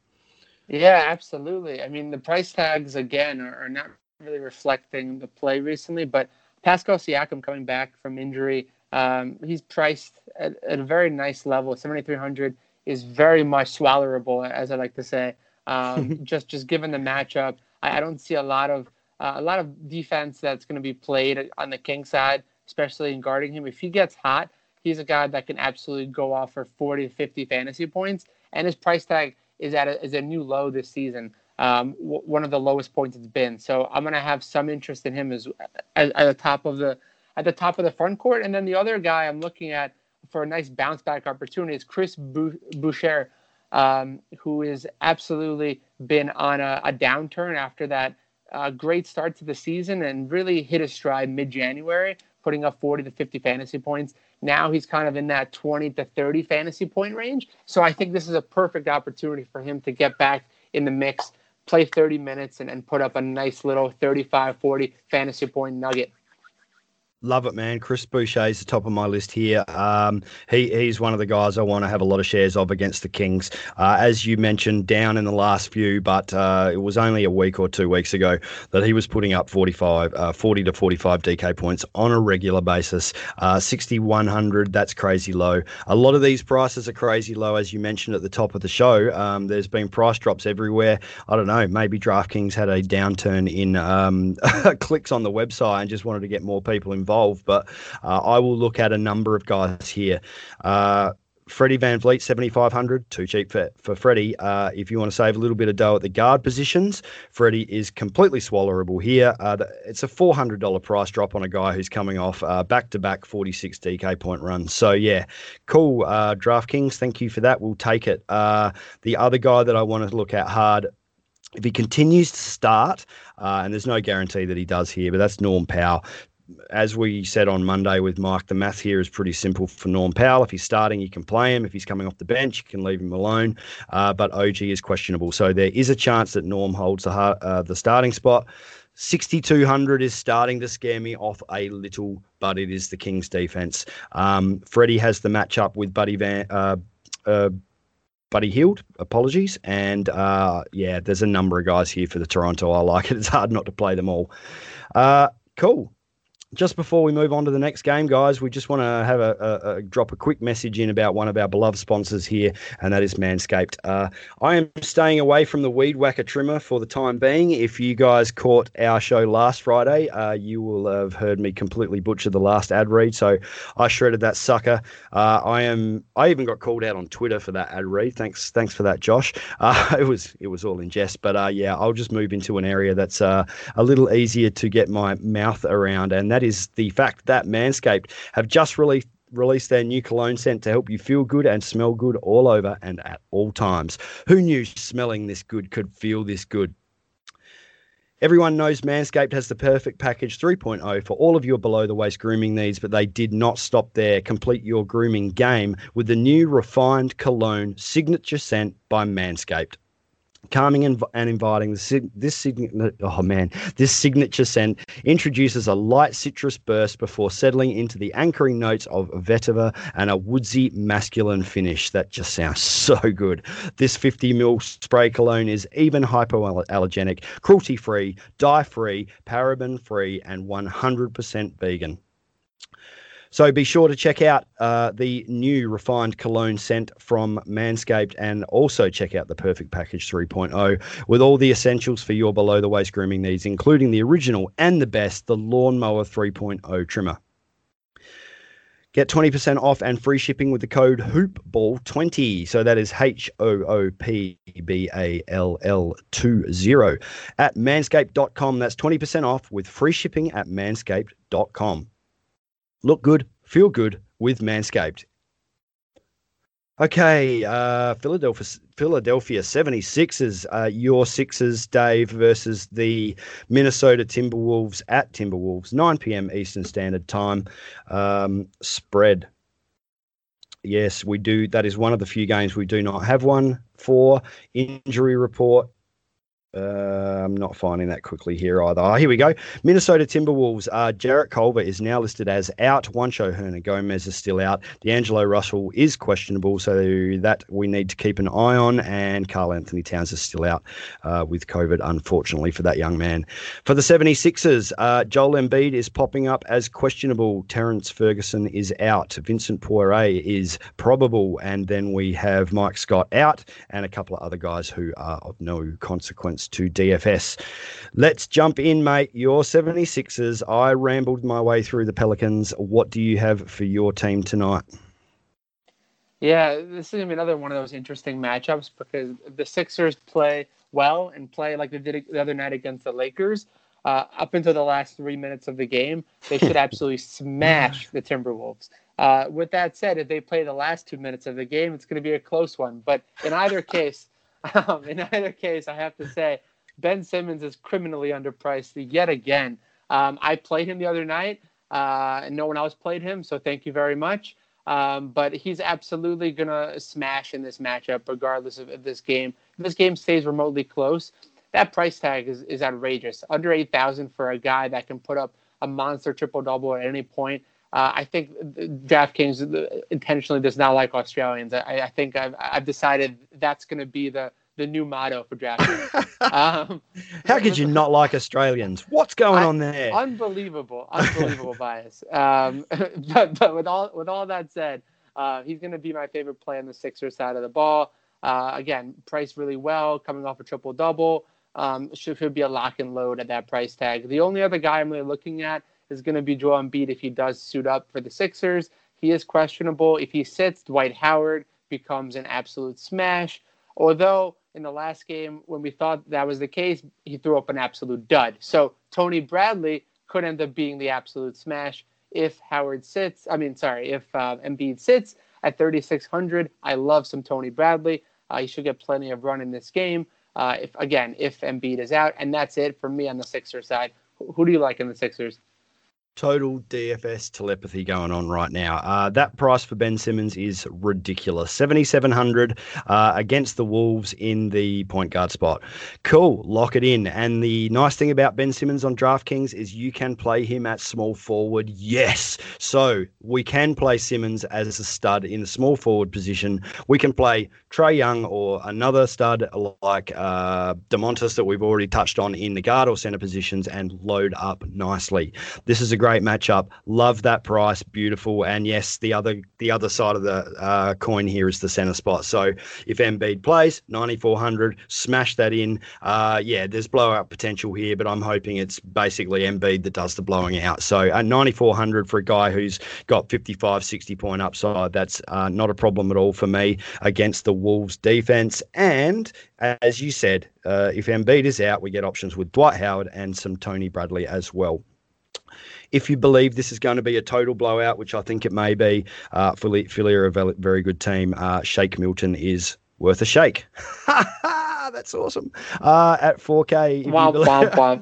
Yeah, absolutely. I mean, the price tags again are, are not really reflecting the play recently, but Pascal Siakam coming back from injury, um, he's priced at, at, a very nice level. 7,300 is very much swallowable, as I like to say. Um, just just given the matchup, I, I, don't see a lot of uh, a lot of defense that's going to be played on the king side, especially in guarding him. If he gets hot, he's a guy that can absolutely go off for 40 to 50 fantasy points, and his price tag is at a, is a new low this season. Um, w- one of the lowest points it's been. So I'm going to have some interest in him as at, at the top of the at the top of the front court, and then the other guy I'm looking at for a nice bounce back opportunity is Chris Boucher, um, who has absolutely been on a, a downturn after that a great start to the season and really hit his stride mid January, putting up 40 to 50 fantasy points. Now he's kind of in that 20 to 30 fantasy point range. So I think this is a perfect opportunity for him to get back in the mix, play 30 minutes, and, and put up a nice little 35 40 fantasy point nugget. Love it, man. Chris Boucher is the top of my list here. Um, he he's one of the guys I want to have a lot of shares of against the Kings. Uh, as you mentioned, down in the last few, but uh, it was only a week or two weeks ago that he was putting up 45, uh, 40 to 45 DK points on a regular basis. Uh, 6100, that's crazy low. A lot of these prices are crazy low, as you mentioned at the top of the show. Um, there's been price drops everywhere. I don't know. Maybe DraftKings had a downturn in um, clicks on the website and just wanted to get more people involved involved, but uh, I will look at a number of guys here. Uh, Freddie VanVleet, 7,500, too cheap for, for Freddie. Uh, if you want to save a little bit of dough at the guard positions, Freddie is completely swallowable here. Uh, it's a $400 price drop on a guy who's coming off back to back 46 DK point runs. So, yeah, cool. Uh, DraftKings, thank you for that. We'll take it. Uh, the other guy that I want to look at hard if he continues to start, uh, and there's no guarantee that he does here, but that's Norm Powell as we said on Monday with Mike, the math here is pretty simple for Norm Powell. If he's starting, you can play him. If he's coming off the bench, you can leave him alone. Uh, but OG is questionable, so there is a chance that Norm holds the uh, the starting spot. 6,200 is starting to scare me off a little, but it is the Kings defense. Um, Freddie has the matchup with Buddy Van. Uh, uh, Buddy Hield, apologies. And uh, yeah, there's a number of guys here for the Toronto. I like it. It's hard not to play them all. Uh, cool just before we move on to the next game, guys, we just want to have a, a, a, drop a quick message in about one of our beloved sponsors here, and that is Manscaped. Uh, I am staying away from the weed whacker trimmer for the time being. If you guys caught our show last Friday, uh, you will have heard me completely butcher the last ad read. So I shredded that sucker. Uh, I am. I even got called out on Twitter for that ad read. Thanks, thanks for that, Josh. Uh, it was it was all in jest, but uh, yeah, I'll just move into an area that's uh, a little easier to get my mouth around, and that is the fact that Manscaped have just released their new cologne scent to help you feel good and smell good all over and at all times. Who knew smelling this good could feel this good? Everyone knows Manscaped has the perfect package 3.0 for all of your below the waist grooming needs, but they did not stop there. Complete your grooming game with the new refined cologne signature scent by Manscaped calming and, and inviting. This, signature, oh man, this signature scent introduces a light citrus burst before settling into the anchoring notes of vetiver and a woodsy masculine finish. That just sounds so good. This 50 ml spray cologne is even hypoallergenic, cruelty free, dye free, paraben free, and 100% vegan. So be sure to check out uh, the new refined cologne scent from Manscaped and also check out the Perfect Package 3.0 with all the essentials for your below the waist grooming needs, including the original and the best, the Lawnmower 3.0 trimmer. Get 20% off and free shipping with the code HOOPBALL20. So that is H O O P B A L L 20 at manscaped.com. That's 20% off with free shipping at manscaped.com. Look good, feel good with Manscaped. Okay, uh, Philadelphia, Philadelphia 76ers, uh, your Sixers, Dave, versus the Minnesota Timberwolves at Timberwolves, 9 p.m. Eastern Standard Time. Um, spread. Yes, we do. That is one of the few games we do not have one for. Injury report uh, I'm not finding that quickly here either. Oh, here we go. Minnesota Timberwolves. Uh, Jarrett Culver is now listed as out. Juancho Hernangomez is still out. D'Angelo Russell is questionable, so that we need to keep an eye on. And Karl-Anthony Towns is still out uh, with COVID, unfortunately, for that young man. For the 76ers, uh, Joel Embiid is popping up as questionable. Terrence Ferguson is out. Vincent Poirier is probable. And then we have Mike Scott out and a couple of other guys who are of no consequence to DFS. Let's jump in, mate. Your 76ers. I rambled my way through the Pelicans. What do you have for your team tonight? Yeah, this is going to be another one of those interesting matchups because the Sixers play well and play like they did the other night against the Lakers. Uh, up until the last three minutes of the game, they should absolutely smash the Timberwolves. Uh, with that said, if they play the last two minutes of the game, it's going to be a close one. But in either case, um, in either case, I have to say Ben Simmons is criminally underpriced yet again. Um, I played him the other night, uh, and no one else played him, so thank you very much. Um, but he's absolutely going to smash in this matchup, regardless of, of this game. If this game stays remotely close, that price tag is, is outrageous. Under 8000 for a guy that can put up a monster triple double at any point. Uh, I think DraftKings intentionally does not like Australians. I, I think I've, I've decided that's going to be the the new motto for DraftKings. um, How could you not like Australians? What's going I, on there? Unbelievable, unbelievable bias. Um, but, but with all with all that said, uh, he's going to be my favorite play on the Sixers side of the ball. Uh, again, priced really well, coming off a triple double. Um, should, should be a lock and load at that price tag. The only other guy I'm really looking at is going to be Joel Embiid if he does suit up for the Sixers. He is questionable. If he sits, Dwight Howard becomes an absolute smash. Although in the last game, when we thought that was the case, he threw up an absolute dud. So Tony Bradley could end up being the absolute smash if Howard sits. I mean, sorry, if uh, Embiid sits at 3,600. I love some Tony Bradley. Uh, he should get plenty of run in this game. Uh, if again, if Embiid is out, and that's it for me on the Sixers side. Who do you like in the Sixers? Total DFS telepathy going on right now. Uh, that price for Ben Simmons is ridiculous. 7,700 uh, against the Wolves in the point guard spot. Cool, lock it in. And the nice thing about Ben Simmons on DraftKings is you can play him at small forward. Yes. So we can play Simmons as a stud in the small forward position. We can play Trae Young or another stud like uh, Domantas that we've already touched on in the guard or center positions and load up nicely. This is a great matchup. Love that price, beautiful. And yes, the other the other side of the uh, coin here is the center spot. So if Embiid plays 9400, smash that in. Uh, yeah, there's blowout potential here, but I'm hoping it's basically Embiid that does the blowing out. So at 9400 for a guy who's got 55, 60 point upside, that's uh, not a problem at all for me against the Wolves defense. And as you said, uh, if Embiid is out, we get options with Dwight Howard and some Tony Bradley as well. If you believe this is going to be a total blowout, which I think it may be, uh, Philly, Philly are a very good team. Uh, Shake Milton is worth a shake. That's awesome. Uh, at 4K. If, you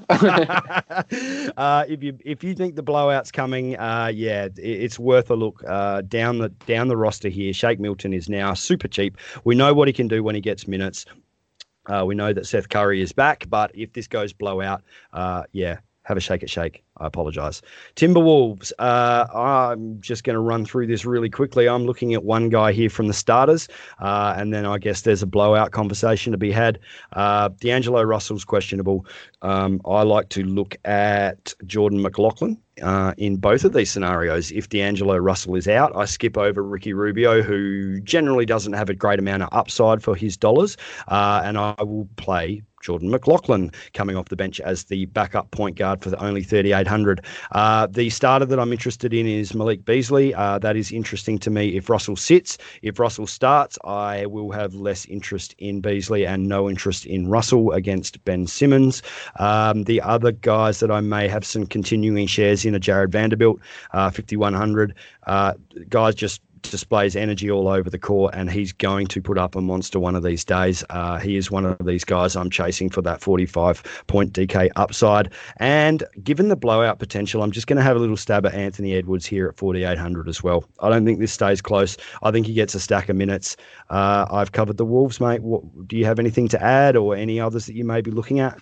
uh, if you if you think the blowout's coming, uh, yeah, it, it's worth a look uh, down the down the roster here. Shake Milton is now super cheap. We know what he can do when he gets minutes. Uh, we know that Seth Curry is back, but if this goes blowout, uh, yeah, have a shake it shake. I apologize. Timberwolves. Uh, I'm just going to run through this really quickly. I'm looking at one guy here from the starters, uh, and then I guess there's a blowout conversation to be had. Uh, D'Angelo Russell's questionable. Um, I like to look at Jordan McLaughlin. Uh, in both of these scenarios, if D'Angelo Russell is out, I skip over Ricky Rubio, who generally doesn't have a great amount of upside for his dollars, uh, and I will play Jordan McLaughlin coming off the bench as the backup point guard for the only 3,800. Uh, the starter that I'm interested in is Malik Beasley. Uh, that is interesting to me. If Russell sits, if Russell starts, I will have less interest in Beasley and no interest in Russell against Ben Simmons. Um, the other guys that I may have some continuing shares in are Jarred Vanderbilt, uh, 5,100. Uh, guys just displays energy all over the court, and he's going to put up a monster one of these days. Uh, he is one of these guys I'm chasing for that 45 point DK upside. And given the blowout potential, I'm just going to have a little stab at Anthony Edwards here at 4,800 as well. I don't think this stays close. I think he gets a stack of minutes. Uh, I've covered the Wolves, mate. What, do you have anything to add or any others that you may be looking at?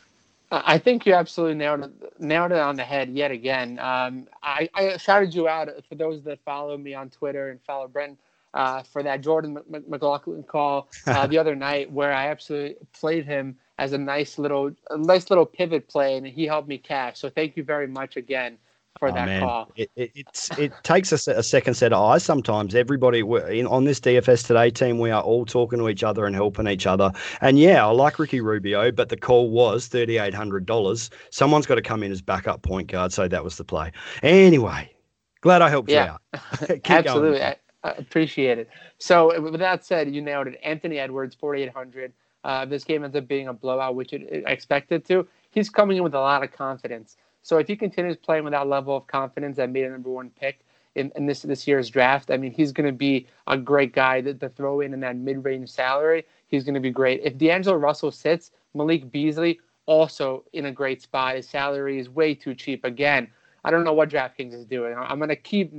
I think you absolutely nailed it, nailed it on the head yet again. Um, I, I, shouted you out for those that follow me on Twitter and follow Brent uh, for that Jordan McLaughlin call uh, the other night, where I absolutely played him as a nice little, a nice little pivot play, and he helped me cash. So thank you very much again for oh, that man. call. It, it, it's, it takes a, a, second set of eyes sometimes. Everybody in, on this DFS Today team, we are all talking to each other and helping each other. And yeah, I like Ricky Rubio, but the call was $3,800. Someone's got to come in as backup point guard, so that was the play. Anyway, glad I helped yeah. you out. Absolutely. I, I, appreciate it. So with that said, you nailed it. Anthony Edwards, 4,800. Uh, this game ends up being a blowout, which it, it expected to. He's coming in with a lot of confidence. So if he continues playing with that level of confidence that made a number one pick in, in this this year's draft, I mean, he's going to be a great guy to, to throw in in that mid range salary. He's going to be great. If D'Angelo Russell sits, Malik Beasley also in a great spot. His salary is way too cheap. Again, I don't know what DraftKings is doing. I'm going to keep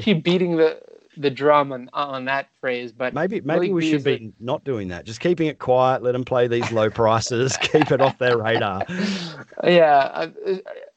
keep beating the the drum on on that phrase. But maybe maybe we should be not doing that. Just keeping it quiet. Let them play these low prices. keep it off their radar. Yeah,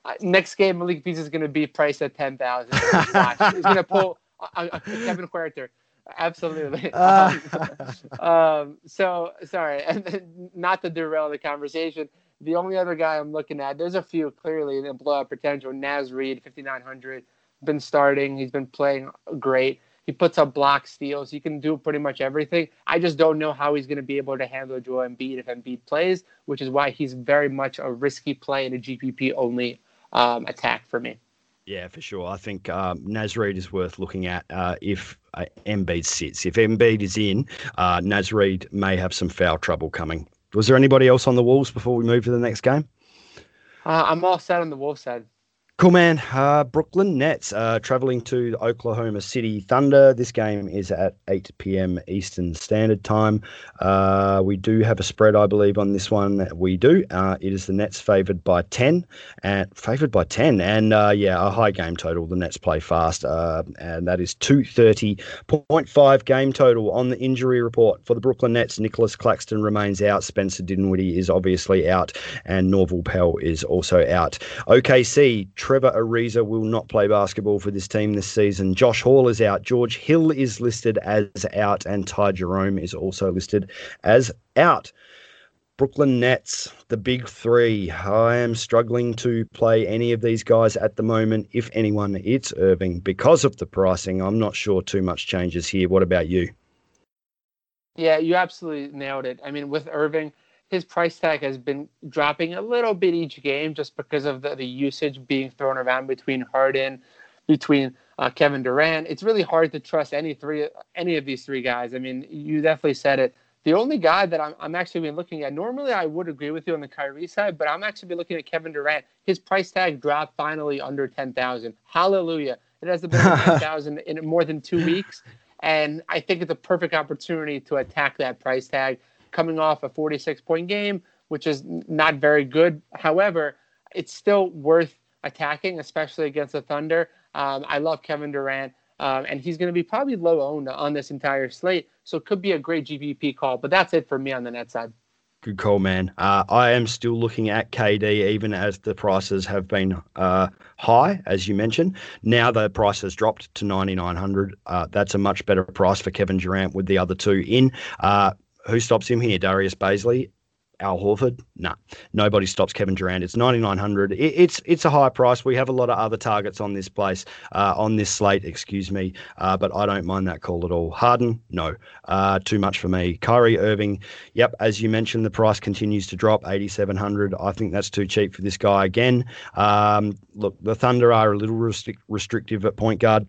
Uh, next game, Malik Beasley is going to be priced at ten thousand. He's going to pull a, a Kevin Huerter. Absolutely. Um, um, so sorry, and not to derail the conversation. The only other guy I'm looking at, there's a few clearly in the blowout potential. Naz Reid, 5900, been starting. He's been playing great. He puts up block steals. He can do pretty much everything. I just don't know how he's going to be able to handle Joel Embiid if Embiid plays, which is why he's very much a risky play in a GPP only um, attack for me. Yeah, for sure. I think um, Naz Reid is worth looking at uh, if uh, Embiid sits. If Embiid is in, uh, Naz Reid may have some foul trouble coming. Was there anybody else on the Wolves before we move to the next game? Uh, I'm all set on the Wolves side. Cool, man. Uh, Brooklyn Nets uh, traveling to Oklahoma City Thunder. This game is at 8 p.m. Eastern Standard Time. Uh, we do have a spread, I believe, on this one. We do. Uh, it is the Nets favored by 10, and favored by 10, and uh, yeah, a high game total. The Nets play fast, uh, and that is 230.5 game total on the injury report for the Brooklyn Nets. Nicolas Claxton remains out. Spencer Dinwiddie is obviously out, and Norvel Pelle is also out. OKC. Trevor Ariza will not play basketball for this team this season. Josh Hall is out. George Hill is listed as out, and Ty Jerome is also listed as out. Brooklyn Nets, the big three. I am struggling to play any of these guys at the moment. If anyone, it's Irving because of the pricing. I'm not sure too much changes here. What about you? Yeah, you absolutely nailed it. I mean, with Irving, his price tag has been dropping a little bit each game just because of the, the usage being thrown around between Harden, between uh, Kevin Durant. It's really hard to trust any three, any of these three guys. I mean, you definitely said it. The only guy that I'm, I'm actually been looking at, normally I would agree with you on the Kyrie side, but I'm actually been looking at Kevin Durant. His price tag dropped finally under 10,000. Hallelujah. It hasn't been 10,000 in more than two weeks. And I think it's a perfect opportunity to attack that price tag coming off a 46 point game, which is not very good. However, it's still worth attacking, especially against the Thunder. Um, I love Kevin Durant, um, and he's going to be probably low owned on this entire slate. So it could be a great GPP call. But that's it for me on the net side. Good call, man. Uh, I am still looking at KD, even as the prices have been uh, high, as you mentioned. Now the price has dropped to 9,900. Uh, that's a much better price for Kevin Durant with the other two in. Who stops him here? Darius Bazley, Al Horford? Nah, nobody stops Kevin Durant. It's 9,900. It, it's it's a high price. We have a lot of other targets on this place, uh, on this slate, excuse me, uh, but I don't mind that call at all. Harden? No, uh, too much for me. Kyrie Irving? Yep, as you mentioned, the price continues to drop, 8,700. I think that's too cheap for this guy again. Um, look, the Thunder are a little restric- restrictive at point guard.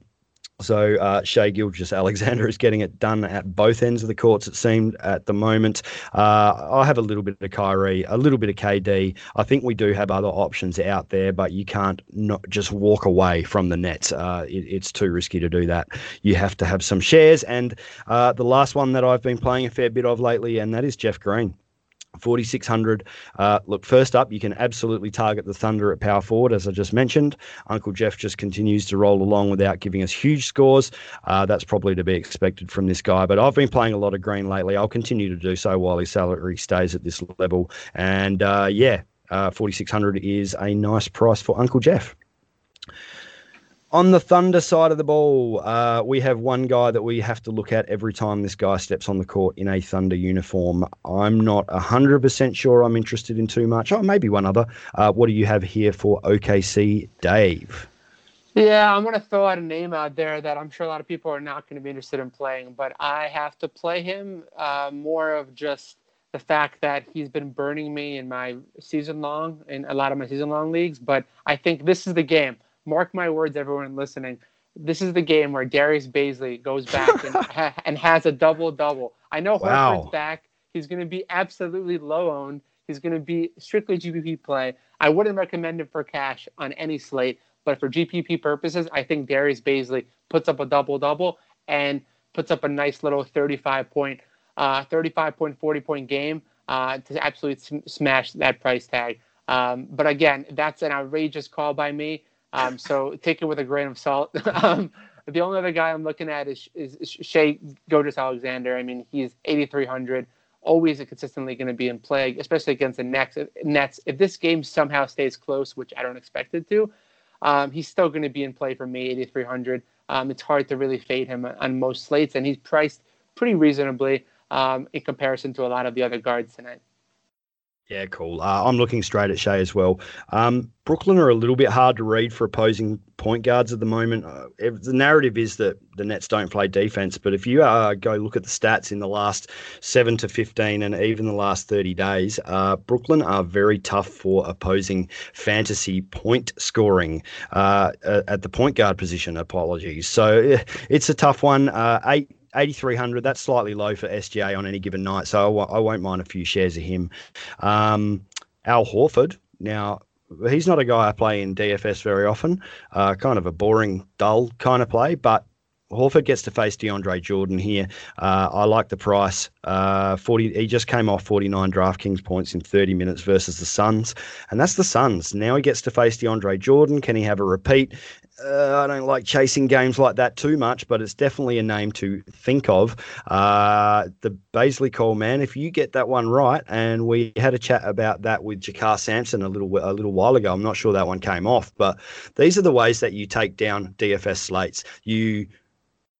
So uh, Shai Gilgeous-Alexander is getting it done at both ends of the courts, it seemed, at the moment. Uh, I have a little bit of Kyrie, a little bit of KD. I think we do have other options out there, but you can't not just walk away from the Nets. Uh, it, it's too risky to do that. You have to have some shares. And uh, the last one that I've been playing a fair bit of lately, and that is Jeff Green. 4600. Uh, look, first up, you can absolutely target the Thunder at power forward, as I just mentioned. Uncle Jeff just continues to roll along without giving us huge scores. Uh, that's probably to be expected from this guy. But I've been playing a lot of green lately. I'll continue to do so while his salary stays at this level. And uh, yeah, uh, 4600 is a nice price for Uncle Jeff. On the Thunder side of the ball, uh, we have one guy that we have to look at every time this guy steps on the court in a Thunder uniform. I'm not 100% sure I'm interested in too much. Oh, maybe one other. Uh, what do you have here for OKC, Dave? Yeah, I'm going to throw out a name out there that I'm sure a lot of people are not going to be interested in playing, but I have to play him uh, more of just the fact that he's been burning me in my season long, in a lot of my season long leagues. But I think this is the game mark my words, everyone listening. This is the game where Darius Bazley goes back and, ha- and has a double double. I know wow. Horford's back. He's going to be absolutely low owned. He's going to be strictly GPP play. I wouldn't recommend him for cash on any slate, but for GPP purposes, I think Darius Bazley puts up a double double and puts up a nice little 35 point, uh, 35 point, 40 point game uh, to absolutely smash that price tag. Um, but again, that's an outrageous call by me. Um, so take it with a grain of salt. um, the only other guy I'm looking at is, is, is Shai Gilgeous-Alexander. I mean, he's 8,300. always consistently going to be in play, especially against the Nets. Nets. If this game somehow stays close, which I don't expect it to, um, he's still going to be in play for me, 8,300. Um, it's hard to really fade him on most slates, and he's priced pretty reasonably um, in comparison to a lot of the other guards tonight. Yeah, cool. Uh, I'm looking straight at Shai as well. Um, Brooklyn are a little bit hard to read for opposing point guards at the moment. Uh, the narrative is that the Nets don't play defense, but if you uh, go look at the stats in the last 7 to 15 and even the last 30 days, uh, Brooklyn are very tough for opposing fantasy point scoring uh, at the point guard position. Apologies. So it's a tough one. Uh, eight 8,300. That's slightly low for SGA on any given night, so I w- I won't mind a few shares of him. Um, Al Horford. Now, he's not a guy I play in DFS very often. Uh, kind of a boring, dull kind of play, but Horford gets to face DeAndre Jordan here. Uh, I like the price. Uh, 40. He just came off 49 DraftKings points in 30 minutes versus the Suns, and that's the Suns. Now he gets to face DeAndre Jordan. Can he have a repeat? Uh, I don't like chasing games like that too much, but it's definitely a name to think of. Uh, the Bazley Call man, if you get that one right, and we had a chat about that with JaKarr Sampson a little a little while ago. I'm not sure that one came off, but these are the ways that you take down DFS slates. You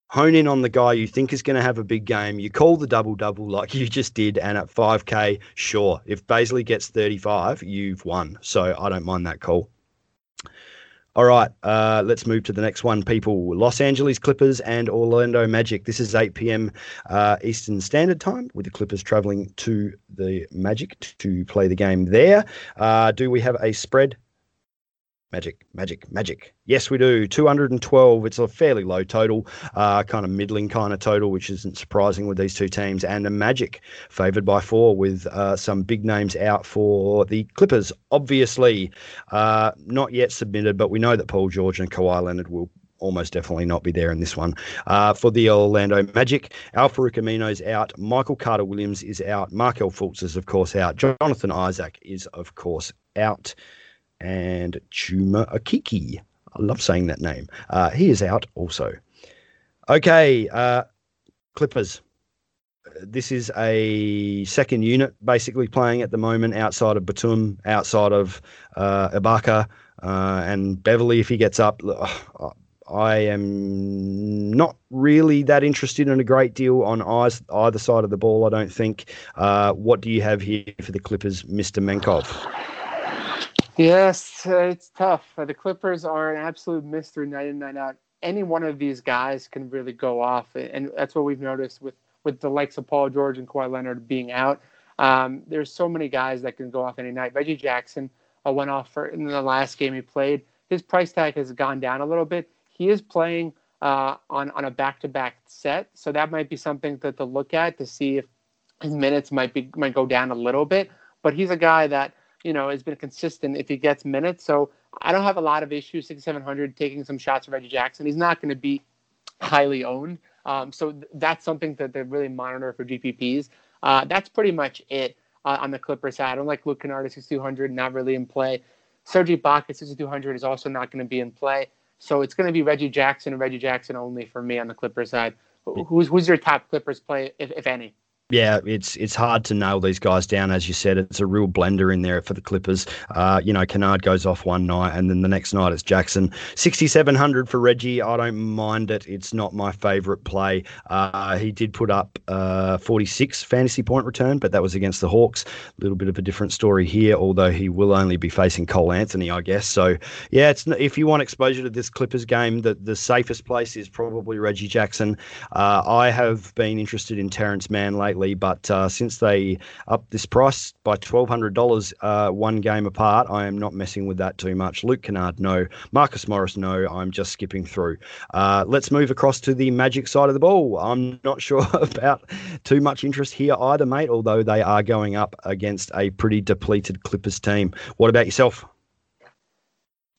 hone in on the guy you think is going to have a big game. You call the double double like you just did, and at 5K, sure. If Bazley gets 35, you've won. So I don't mind that call. All right, uh, let's move to the next one, people. Los Angeles Clippers and Orlando Magic. This is 8 p.m. Uh, Eastern Standard Time, with the Clippers traveling to the Magic to play the game there. Uh, do we have a spread? Magic, magic, magic. Yes, we do. 212. It's a fairly low total, uh, kind of middling kind of total, which isn't surprising with these two teams. And the Magic favoured by four with uh, some big names out for the Clippers. Obviously, uh, not yet submitted, but we know that Paul George and Kawhi Leonard will almost definitely not be there in this one. Uh, for the Orlando Magic, Al-Farouq Aminu's out. Michael Carter Williams is out. Markelle Fultz is, of course, out. Jonathan Isaac is, of course, out and Chuma Okeke. I love saying that name. Uh, he is out also. Okay, uh, Clippers. This is a second unit basically playing at the moment outside of Batum, outside of uh, Ibaka, uh, and Beverley if he gets up. I am not really that interested in a great deal on either side of the ball, I don't think. Uh, what do you have here for the Clippers, Mr. Menkov? Yes, it's tough. The Clippers are an absolute mystery night in, night out. Any one of these guys can really go off, and that's what we've noticed with with the likes of Paul George and Kawhi Leonard being out. Um, there's so many guys that can go off any night. Reggie Jackson uh, went off for in the last game he played. His price tag has gone down a little bit. He is playing uh, on on a back to back set, so that might be something to, to look at to see if his minutes might be might go down a little bit. But he's a guy that you know, has been consistent if he gets minutes. So I don't have a lot of issues, 6,700, taking some shots of Reggie Jackson. He's not going to be highly owned. Um, so th- that's something that they really monitor for GPPs. Uh, that's pretty much it uh, on the Clippers side. I don't like Luke Kennard at 6,200, not really in play. Serge Ibaka at 6,200 is also not going to be in play. So it's going to be Reggie Jackson and Reggie Jackson only for me on the Clippers side. Who's, who's your top Clippers play, if, if any? Yeah, it's it's hard to nail these guys down, as you said. It's a real blender in there for the Clippers. Uh, you know, Kennard goes off one night, and then the next night it's Jackson. Sixty seven hundred for Reggie. I don't mind it. It's not my favourite play. Uh, he did put up uh, forty six fantasy point return, but that was against the Hawks. A little bit of a different story here, although he will only be facing Cole Anthony, I guess. So yeah, it's if you want exposure to this Clippers game, the the safest place is probably Reggie Jackson. Uh, I have been interested in Terrence Mann lately lately, but uh, since they upped this price by twelve hundred dollars uh, one game apart, I am not messing with that too much. Luke Kennard, no. Marcus Morris, no. I'm just skipping through. Uh, let's move across to the Magic side of the ball. I'm not sure about too much interest here either, mate. Although they are going up against a pretty depleted Clippers team. What about yourself?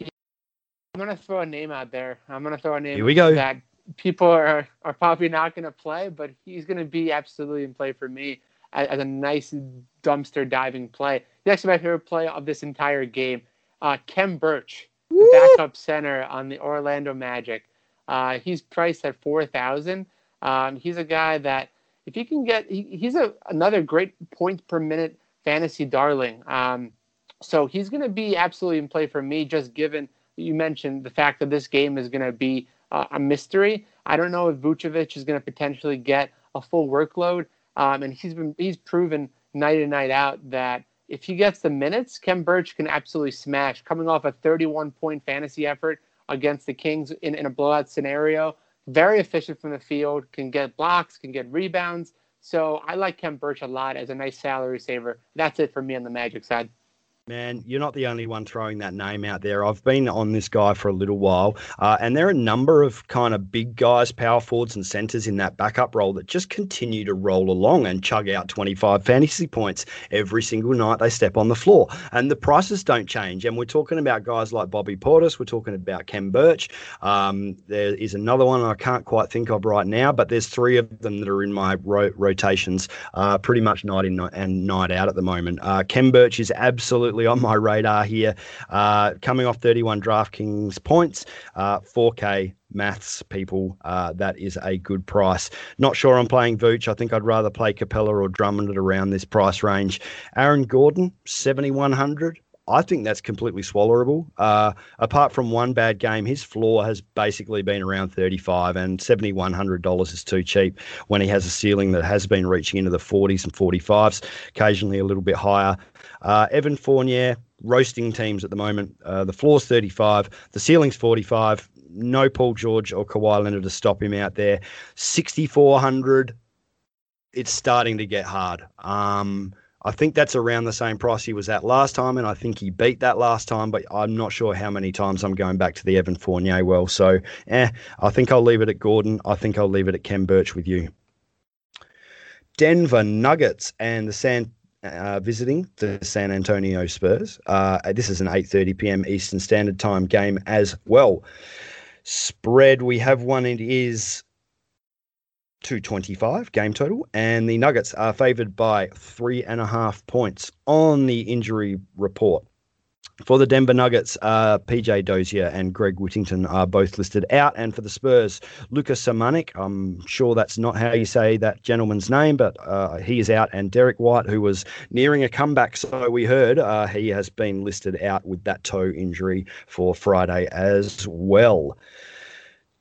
I'm gonna throw a name out there. I'm gonna throw a name. Here we go. That people are, are probably not going to play, but he's going to be absolutely in play for me as, as, a nice dumpster diving play. He's actually my favorite play of this entire game. Uh, Khem Birch, backup center on the Orlando Magic. Uh, he's priced at four thousand. Um, he's a guy that if he can get, he, he's a another great points per minute fantasy darling. Um, so he's going to be absolutely in play for me, just given you mentioned the fact that this game is going to be uh, a mystery. I don't know if Vucevic is going to potentially get a full workload, um, and he's been he's proven night in night out that if he gets the minutes, Khem Birch can absolutely smash. Coming off a 31 point fantasy effort against the Kings in, in a blowout scenario, very efficient from the field, can get blocks, can get rebounds. So I like Khem Birch a lot as a nice salary saver. That's it for me on the Magic side. Man, you're not the only one throwing that name out there. I've been on this guy for a little while, uh, and there are a number of kind of big guys, power forwards, and centers in that backup role that just continue to roll along and chug out 25 fantasy points every single night they step on the floor. And the prices don't change. And we're talking about guys like Bobby Portis, we're talking about Khem Birch. Um, there is another one I can't quite think of right now, but there's three of them that are in my ro- rotations uh, pretty much night in and night out at the moment. Uh, Khem Birch is absolutely absolutely on my radar here. Uh, coming off 31 DraftKings points, uh, 4K maths people, uh, that is a good price. Not sure I'm playing Vooch. I think I'd rather play Capela or Drummond at around this price range. Aaron Gordon, 7,100. I think that's completely swallowable. Uh, apart from one bad game, his floor has basically been around 35 and $7,100 is too cheap when he has a ceiling that has been reaching into the 40s and 45s, occasionally a little bit higher. Uh, Evan Fournier, roasting teams at the moment. Uh, the floor's 35, the ceiling's 45. No Paul George or Kawhi Leonard to stop him out there. 6,400. It's starting to get hard. Um, I think that's around the same price he was at last time, and I think he beat that last time, but I'm not sure how many times I'm going back to the Evan Fournier well. So, eh, I think I'll leave it at Gordon. I think I'll leave it at Khem Birch with you. Denver Nuggets and the San uh, visiting the San Antonio Spurs. Uh, this is an 8:30 p.m. Eastern Standard Time game as well. Spread we have one. It is 225 game total, and the Nuggets are favoured by three and a half points on the injury report. For the Denver Nuggets, uh, PJ Dozier and Greg Whittington are both listed out. And for the Spurs, Lucas Samanic, I'm sure that's not how you say that gentleman's name, but uh, he is out. And Derrick White, who was nearing a comeback, so we heard, uh, he has been listed out with that toe injury for Friday as well.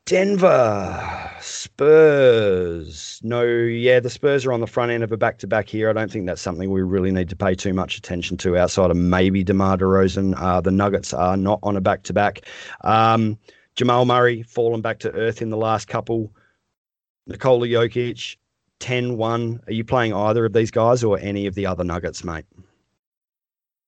Denver Spurs. No, yeah, the Spurs are on the front end of a back to back here. I don't think that's something we really need to pay too much attention to outside of maybe DeMar DeRozan. Uh, the Nuggets are not on a back to back. Jamal Murray fallen back to earth in the last couple. Nikola Jokic, 10 1. Are you playing either of these guys or any of the other Nuggets, mate?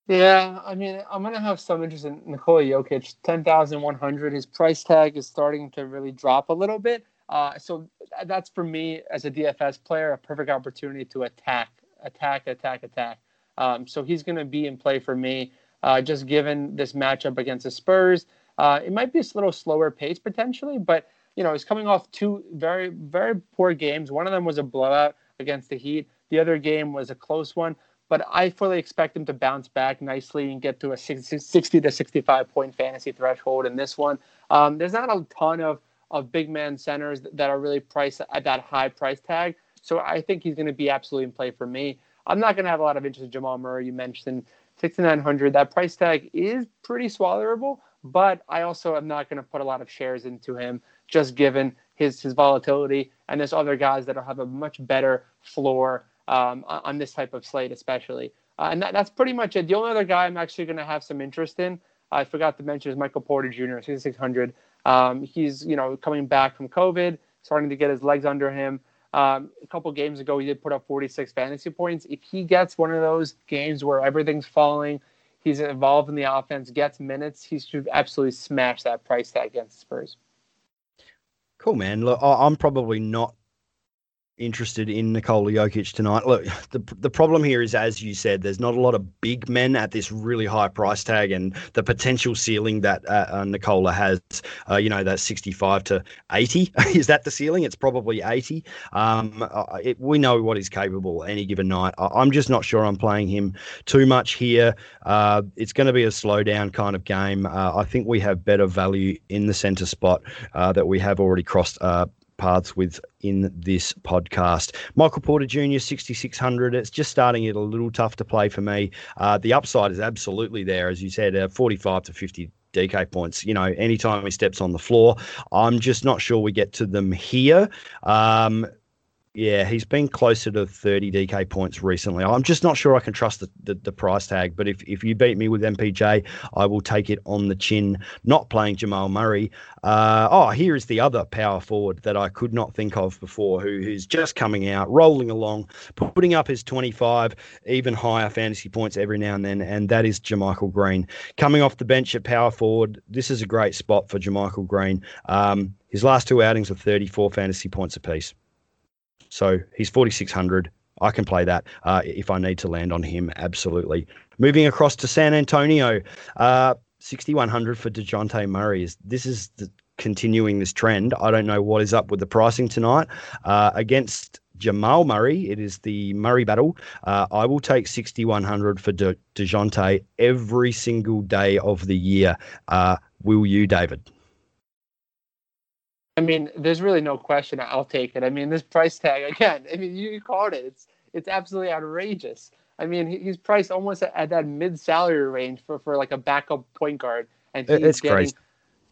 Yeah, I mean, I'm gonna have some interest in Nikola Jokic. Ten thousand one hundred. His price tag is starting to really drop a little bit. Uh, so that's for me as a DFS player a perfect opportunity to attack, attack, attack, attack. Um, so he's gonna be in play for me. Uh, just given this matchup against the Spurs, uh, it might be a little slower pace potentially, but you know he's coming off two very very poor games. One of them was a blowout against the Heat. The other game was a close one but I fully expect him to bounce back nicely and get to a 60 to 65 point fantasy threshold in this one. Um, there's not a ton of, of big man centers that are really priced at that high price tag. So I think he's going to be absolutely in play for me. I'm not going to have a lot of interest in Jamal Murray. You mentioned 6,900. That price tag is pretty swallowable, but I also am not going to put a lot of shares into him just given his, his volatility. And there's other guys that will have a much better floor um, on this type of slate, especially. Uh, and that, that's pretty much it. The only other guy I'm actually going to have some interest in, I forgot to mention, is Michael Porter Jr. 6600. Um, he's you know coming back from COVID, starting to get his legs under him. Um, a couple games ago, he did put up 46 fantasy points. If he gets one of those games where everything's falling, he's involved in the offense, gets minutes, he should absolutely smash that price tag against the Spurs. Cool, man. Look, I'm probably not interested in Nikola Jokic tonight. Look, the the problem here is, as you said, there's not a lot of big men at this really high price tag, and the potential ceiling that uh, uh, Nikola has, uh, you know, that 65 to 80 is that the ceiling? It's probably 80. Um, uh, it, we know what he's capable any given night. I, am just not sure I'm playing him too much here. Uh, it's going to be a slow down kind of game. Uh, I think we have better value in the center spot that we have already crossed paths with in this podcast. Michael Porter Jr. 6600. It's just starting it a little tough to play for me. Uh, the upside is absolutely there, as you said, uh, 45 to 50 DK points. You know, anytime he steps on the floor, I'm just not sure we get to them here. Um, yeah, he's been closer to 30 DK points recently. I'm just not sure I can trust the, the, the, price tag. But if, if you beat me with MPJ, I will take it on the chin. Not playing Jamal Murray. Uh, oh, here is the other power forward that I could not think of before, who, who's just coming out, rolling along, putting up his 25, even higher fantasy points every now and then, and that is JaMychal Green. Coming off the bench at power forward, this is a great spot for JaMychal Green. Um, his last two outings are 34 fantasy points apiece. So he's 4,600. I can play that uh, if I need to land on him. Absolutely. Moving across to San Antonio, uh, 6,100 for DeJounte Murray. This is the, continuing this trend. I don't know what is up with the pricing tonight. Uh, against Jamal Murray, it is the Murray battle. Uh, I will take 6,100 for De- DeJounte every single day of the year. Uh, will you, David? I mean, there's really no question. I'll take it. I mean, this price tag again. I mean, you called it. It's it's absolutely outrageous. I mean, he's priced almost at, that mid salary range for, for like a backup point guard, and he's it's getting crazy.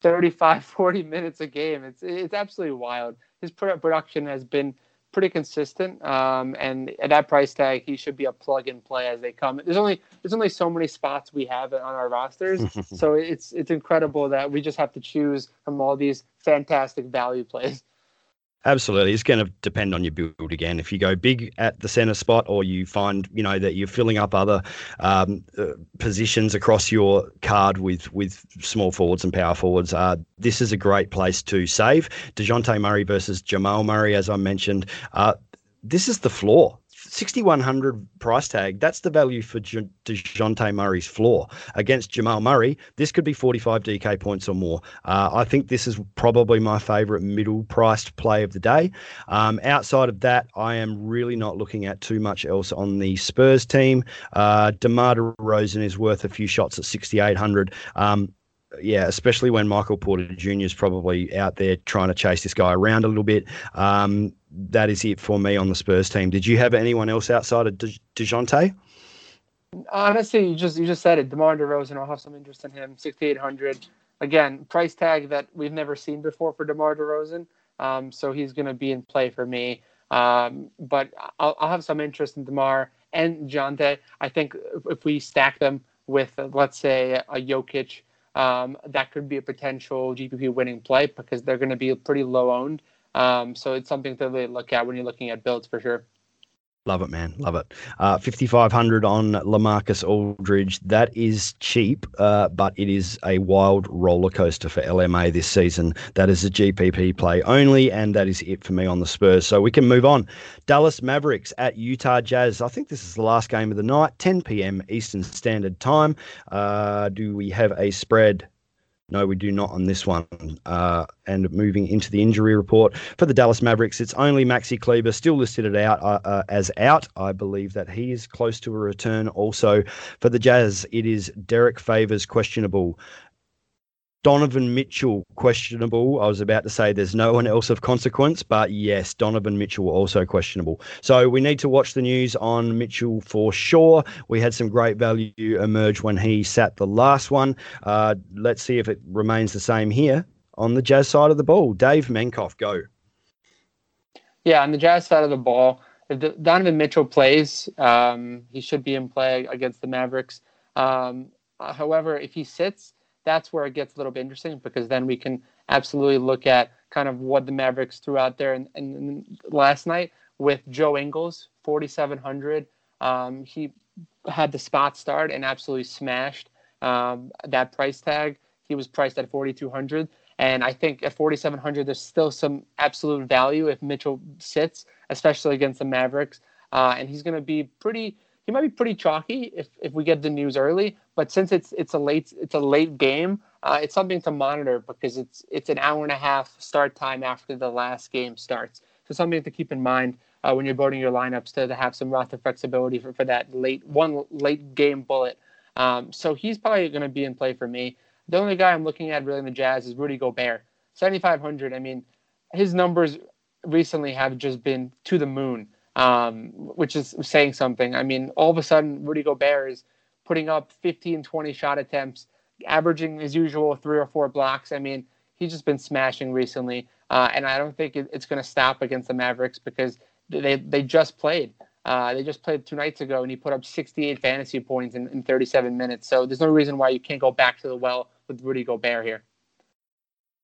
35, 40 minutes a game. It's it's absolutely wild. His production has been pretty consistent. Um, and at that price tag, he should be a plug and play as they come. There's only there's only so many spots we have on our rosters, so it's it's incredible that we just have to choose from all these fantastic value plays. Absolutely. It's going to depend on your build again. If you go big at the center spot or you find, you know, that you're filling up other um, uh, positions across your card with with small forwards and power forwards, uh, this is a great place to save. DeJounte Murray versus Jamal Murray, as I mentioned. Uh, this is the floor. 6100 price tag, that's the value for DeJounte Murray's floor. Against Jamal Murray, this could be 45 DK points or more. Uh, I think this is probably my favorite middle priced play of the day. Um, outside of that, I am really not looking at too much else on the Spurs team. Uh, DeMar DeRozan is worth a few shots at 6,800. Um, yeah, especially when Michael Porter Jr. is probably out there trying to chase this guy around a little bit. Um, that is it for me on the Spurs team. Did you have anyone else outside of De- Dejounte? Honestly, you just you just said it. DeMar DeRozan, I'll have some interest in him. Sixty eight hundred. Again, price tag that we've never seen before for DeMar DeRozan. Um, so he's going to be in play for me. Um, but I'll, I'll, have some interest in DeMar and Jonte. I think if we stack them with, let's say, a Jokic, um, that could be a potential GPP winning play because they're going to be pretty low owned. Um, so it's something to really look at when you're looking at builds for sure. Love it, man. Love it. Uh, 5,500 on Lamarcus Aldridge. That is cheap, uh, but it is a wild roller coaster for LMA this season. That is a GPP play only, and that is it for me on the Spurs. So we can move on. Dallas Mavericks at Utah Jazz. I think this is the last game of the night, 10 p.m. Eastern Standard Time. Uh, do we have a spread? No, we do not on this one. Uh, and moving into the injury report for the Dallas Mavericks, it's only Maxi Kleber still listed it out uh, uh, as out. I believe that he is close to a return. Also for the Jazz, it is Derrick Favors questionable. Donovan Mitchell questionable. I was about to say there's no one else of consequence, but yes, Donovan Mitchell also questionable. So we need to watch the news on Mitchell for sure. We had some great value emerge when he sat the last one. Uh, let's see if it remains the same here on the Jazz side of the ball. Dave Menkoff, go. Yeah, on the Jazz side of the ball, if Donovan Mitchell plays, um, he should be in play against the Mavericks. Um, however, if he sits, that's where it gets a little bit interesting because then we can absolutely look at kind of what the Mavericks threw out there. And, and last night with Joe Ingles, 4,700, um, he had the spot start and absolutely smashed um, that price tag. He was priced at 4,200. And I think at 4,700, there's still some absolute value if Mitchell sits, especially against the Mavericks. Uh, and he's going to be pretty he might be pretty chalky if, if we get the news early. But since it's it's a late it's a late game, uh, it's something to monitor because it's it's an hour and a half start time after the last game starts. So something to keep in mind uh, when you're building your lineups to, to have some roster flexibility for, for that late one late game bullet. Um, so he's probably going to be in play for me. The only guy I'm looking at really in the Jazz is Rudy Gobert, 7,500. I mean, his numbers recently have just been to the moon, um, which is saying something. I mean, all of a sudden, Rudy Gobert is putting up 15, 20 shot attempts, averaging his usual three or four blocks. I mean, he's just been smashing recently, uh, and I don't think it, it's going to stop against the Mavericks because they they just played. Uh, they just played two nights ago, and he put up 68 fantasy points in, in 37 minutes. So there's no reason why you can't go back to the well with Rudy Gobert here.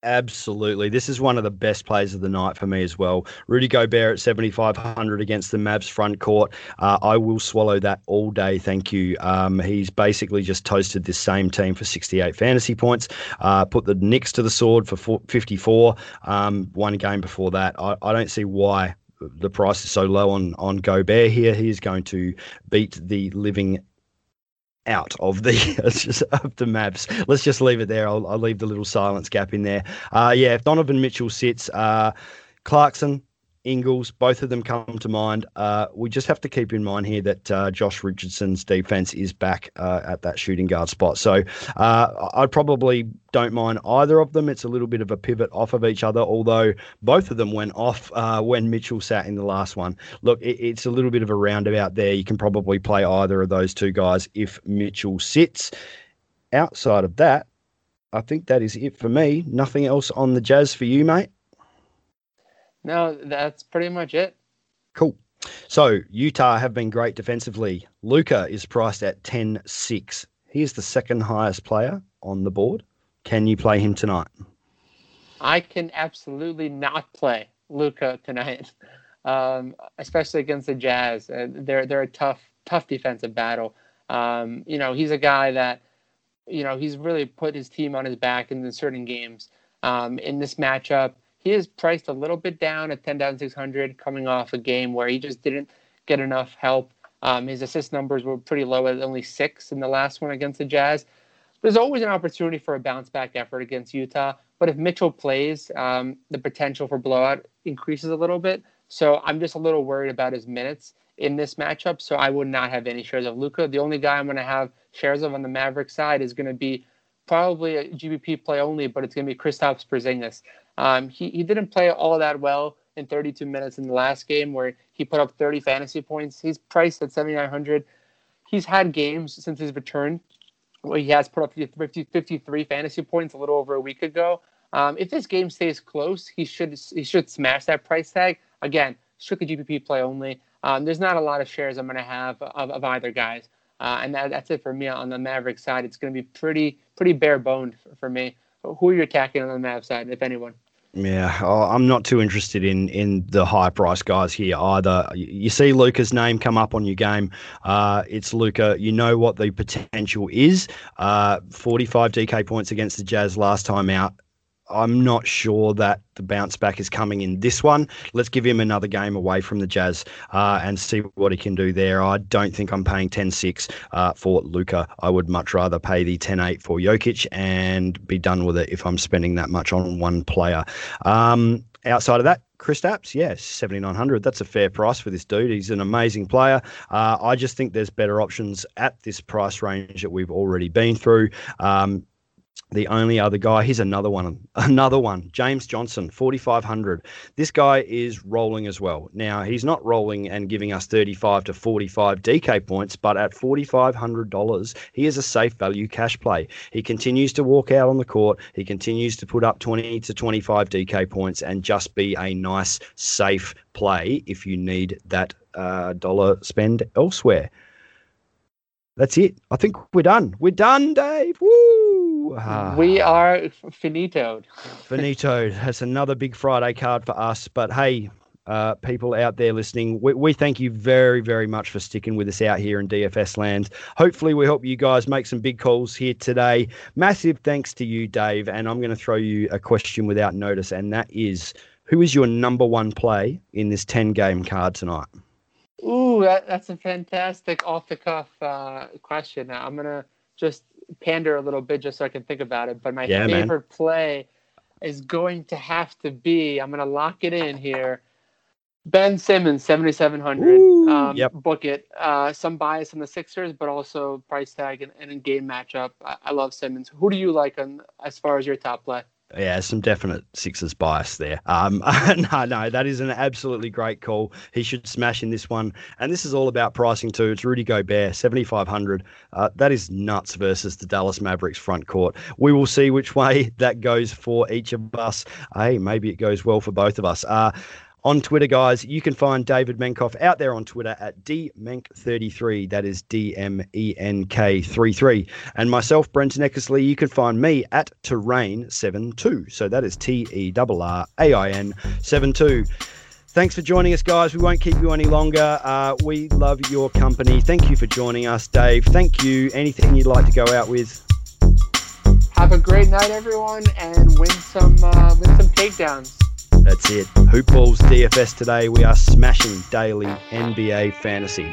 Absolutely. This is one of the best plays of the night for me as well. Rudy Gobert at 7,500 against the Mavs front court. Uh, I will swallow that all day. Thank you. Um, he's basically just toasted this same team for 68 fantasy points, uh, put the Knicks to the sword for 54, um, one game before that. I, I don't see why the price is so low on on Gobert here. He is going to beat the living out of the of the Mavs. Let's just leave it there. I'll, I'll leave the little silence gap in there. Uh, yeah, if Donovan Mitchell sits, uh, Clarkson, Ingles, both of them come to mind. Uh, we just have to keep in mind here that uh, Josh Richardson's defense is back uh, at that shooting guard spot. So uh, I probably don't mind either of them. It's a little bit of a pivot off of each other, although both of them went off uh, when Mitchell sat in the last one. Look, it, it's a little bit of a roundabout there. You can probably play either of those two guys if Mitchell sits. Outside of that, I think that is it for me. Nothing else on the Jazz for you, mate. No, that's pretty much it. Cool. So Utah have been great defensively. Luka is priced at 10 6. He is the second highest player on the board. Can you play him tonight? I can absolutely not play Luka tonight, um, especially against the Jazz. Uh, they're they're a tough tough defensive battle. Um, you know, he's a guy that you know he's really put his team on his back in certain games. Um, in this matchup, he is priced a little bit down at 10,600 coming off a game where he just didn't get enough help. Um, his assist numbers were pretty low at only six in the last one against the Jazz. There's always an opportunity for a bounce back effort against Utah, but if Mitchell plays, um, the potential for blowout increases a little bit. So I'm just a little worried about his minutes in this matchup. So I would not have any shares of Luka The only guy I'm going to have shares of on the Maverick side is going to be probably a GPP play only, but it's going to be Kristaps Porzingis. Um, he, he didn't play all that well in 32 minutes in the last game where he put up 30 fantasy points. He's priced at 7,900. He's had games since his return where he has put up 50, 53 fantasy points a little over a week ago. Um, if this game stays close, he should he should smash that price tag. Again, strictly GPP play only. Um, there's not a lot of shares I'm going to have of, of either guys, uh, and that, that's it for me on the Maverick side. It's going to be pretty pretty bare boned for, for me. Who are you attacking on the Mav side, if anyone? Yeah, I'm not too interested in in the high price guys here either. You see Luka's name come up on your game. Uh, it's Luka. You know what the potential is. Uh, 45 DK points against the Jazz last time out. I'm not sure that the bounce back is coming in this one. Let's give him another game away from the Jazz uh, and see what he can do there. I don't think I'm paying 10 6 uh, for Luka. I would much rather pay the 10 8 for Jokic and be done with it if I'm spending that much on one player. Um, outside of that, Kristaps, yes, 7,900. That's a fair price for this dude. He's an amazing player. Uh, I just think there's better options at this price range that we've already been through. Um, the only other guy, here's another one, another one, James Johnson, 4,500. This guy is rolling as well. Now, he's not rolling and giving us 35 to 45 DK points, but at $4,500, he is a safe value cash play. He continues to walk out on the court. He continues to put up 20 to 25 DK points and just be a nice, safe play if you need that uh, dollar spend elsewhere. That's it. I think we're done. We're done, Dave. Woo! Ah. We are finitoed. finitoed. That's another big Friday card for us. But hey, uh, people out there listening, we, we thank you very, very much for sticking with us out here in DFS land. Hopefully, we help you guys make some big calls here today. Massive thanks to you, Dave. And I'm going to throw you a question without notice, and that is who is your number one play in this 10 game card tonight? Ooh, that, that's a fantastic off the cuff uh, question. I'm going to just pander a little bit just so I can think about it. But my yeah, favorite man. play is going to have to be I'm going to lock it in here. Ben Simmons, 7,700. Um, yep. Book it. Uh, some bias on the Sixers, but also price tag and, and in game matchup. I, I, love Simmons. Who do you like on as far as your top play? Yeah, some definite Sixers bias there. Um, no, no, that is an absolutely great call. He should smash in this one. And this is all about pricing too. It's Rudy Gobert, 7,500. Uh, that is nuts versus the Dallas Mavericks front court. We will see which way that goes for each of us. Hey, maybe it goes well for both of us. Uh, on Twitter, guys. You can find David Menkoff out there on Twitter at DMenk33. That is D M E N K 33. And myself, Brenton Eckersley, you can find me at Terrain72. So that is T E R R A I N 72. Thanks for joining us, guys. We won't keep you any longer. Uh, we love your company. Thank you for joining us, Dave. Thank you. Anything you'd like to go out with? Have a great night, everyone, and win some uh, win some takedowns. That's it. Hoop Balls DFS today. We are smashing daily NBA fantasy.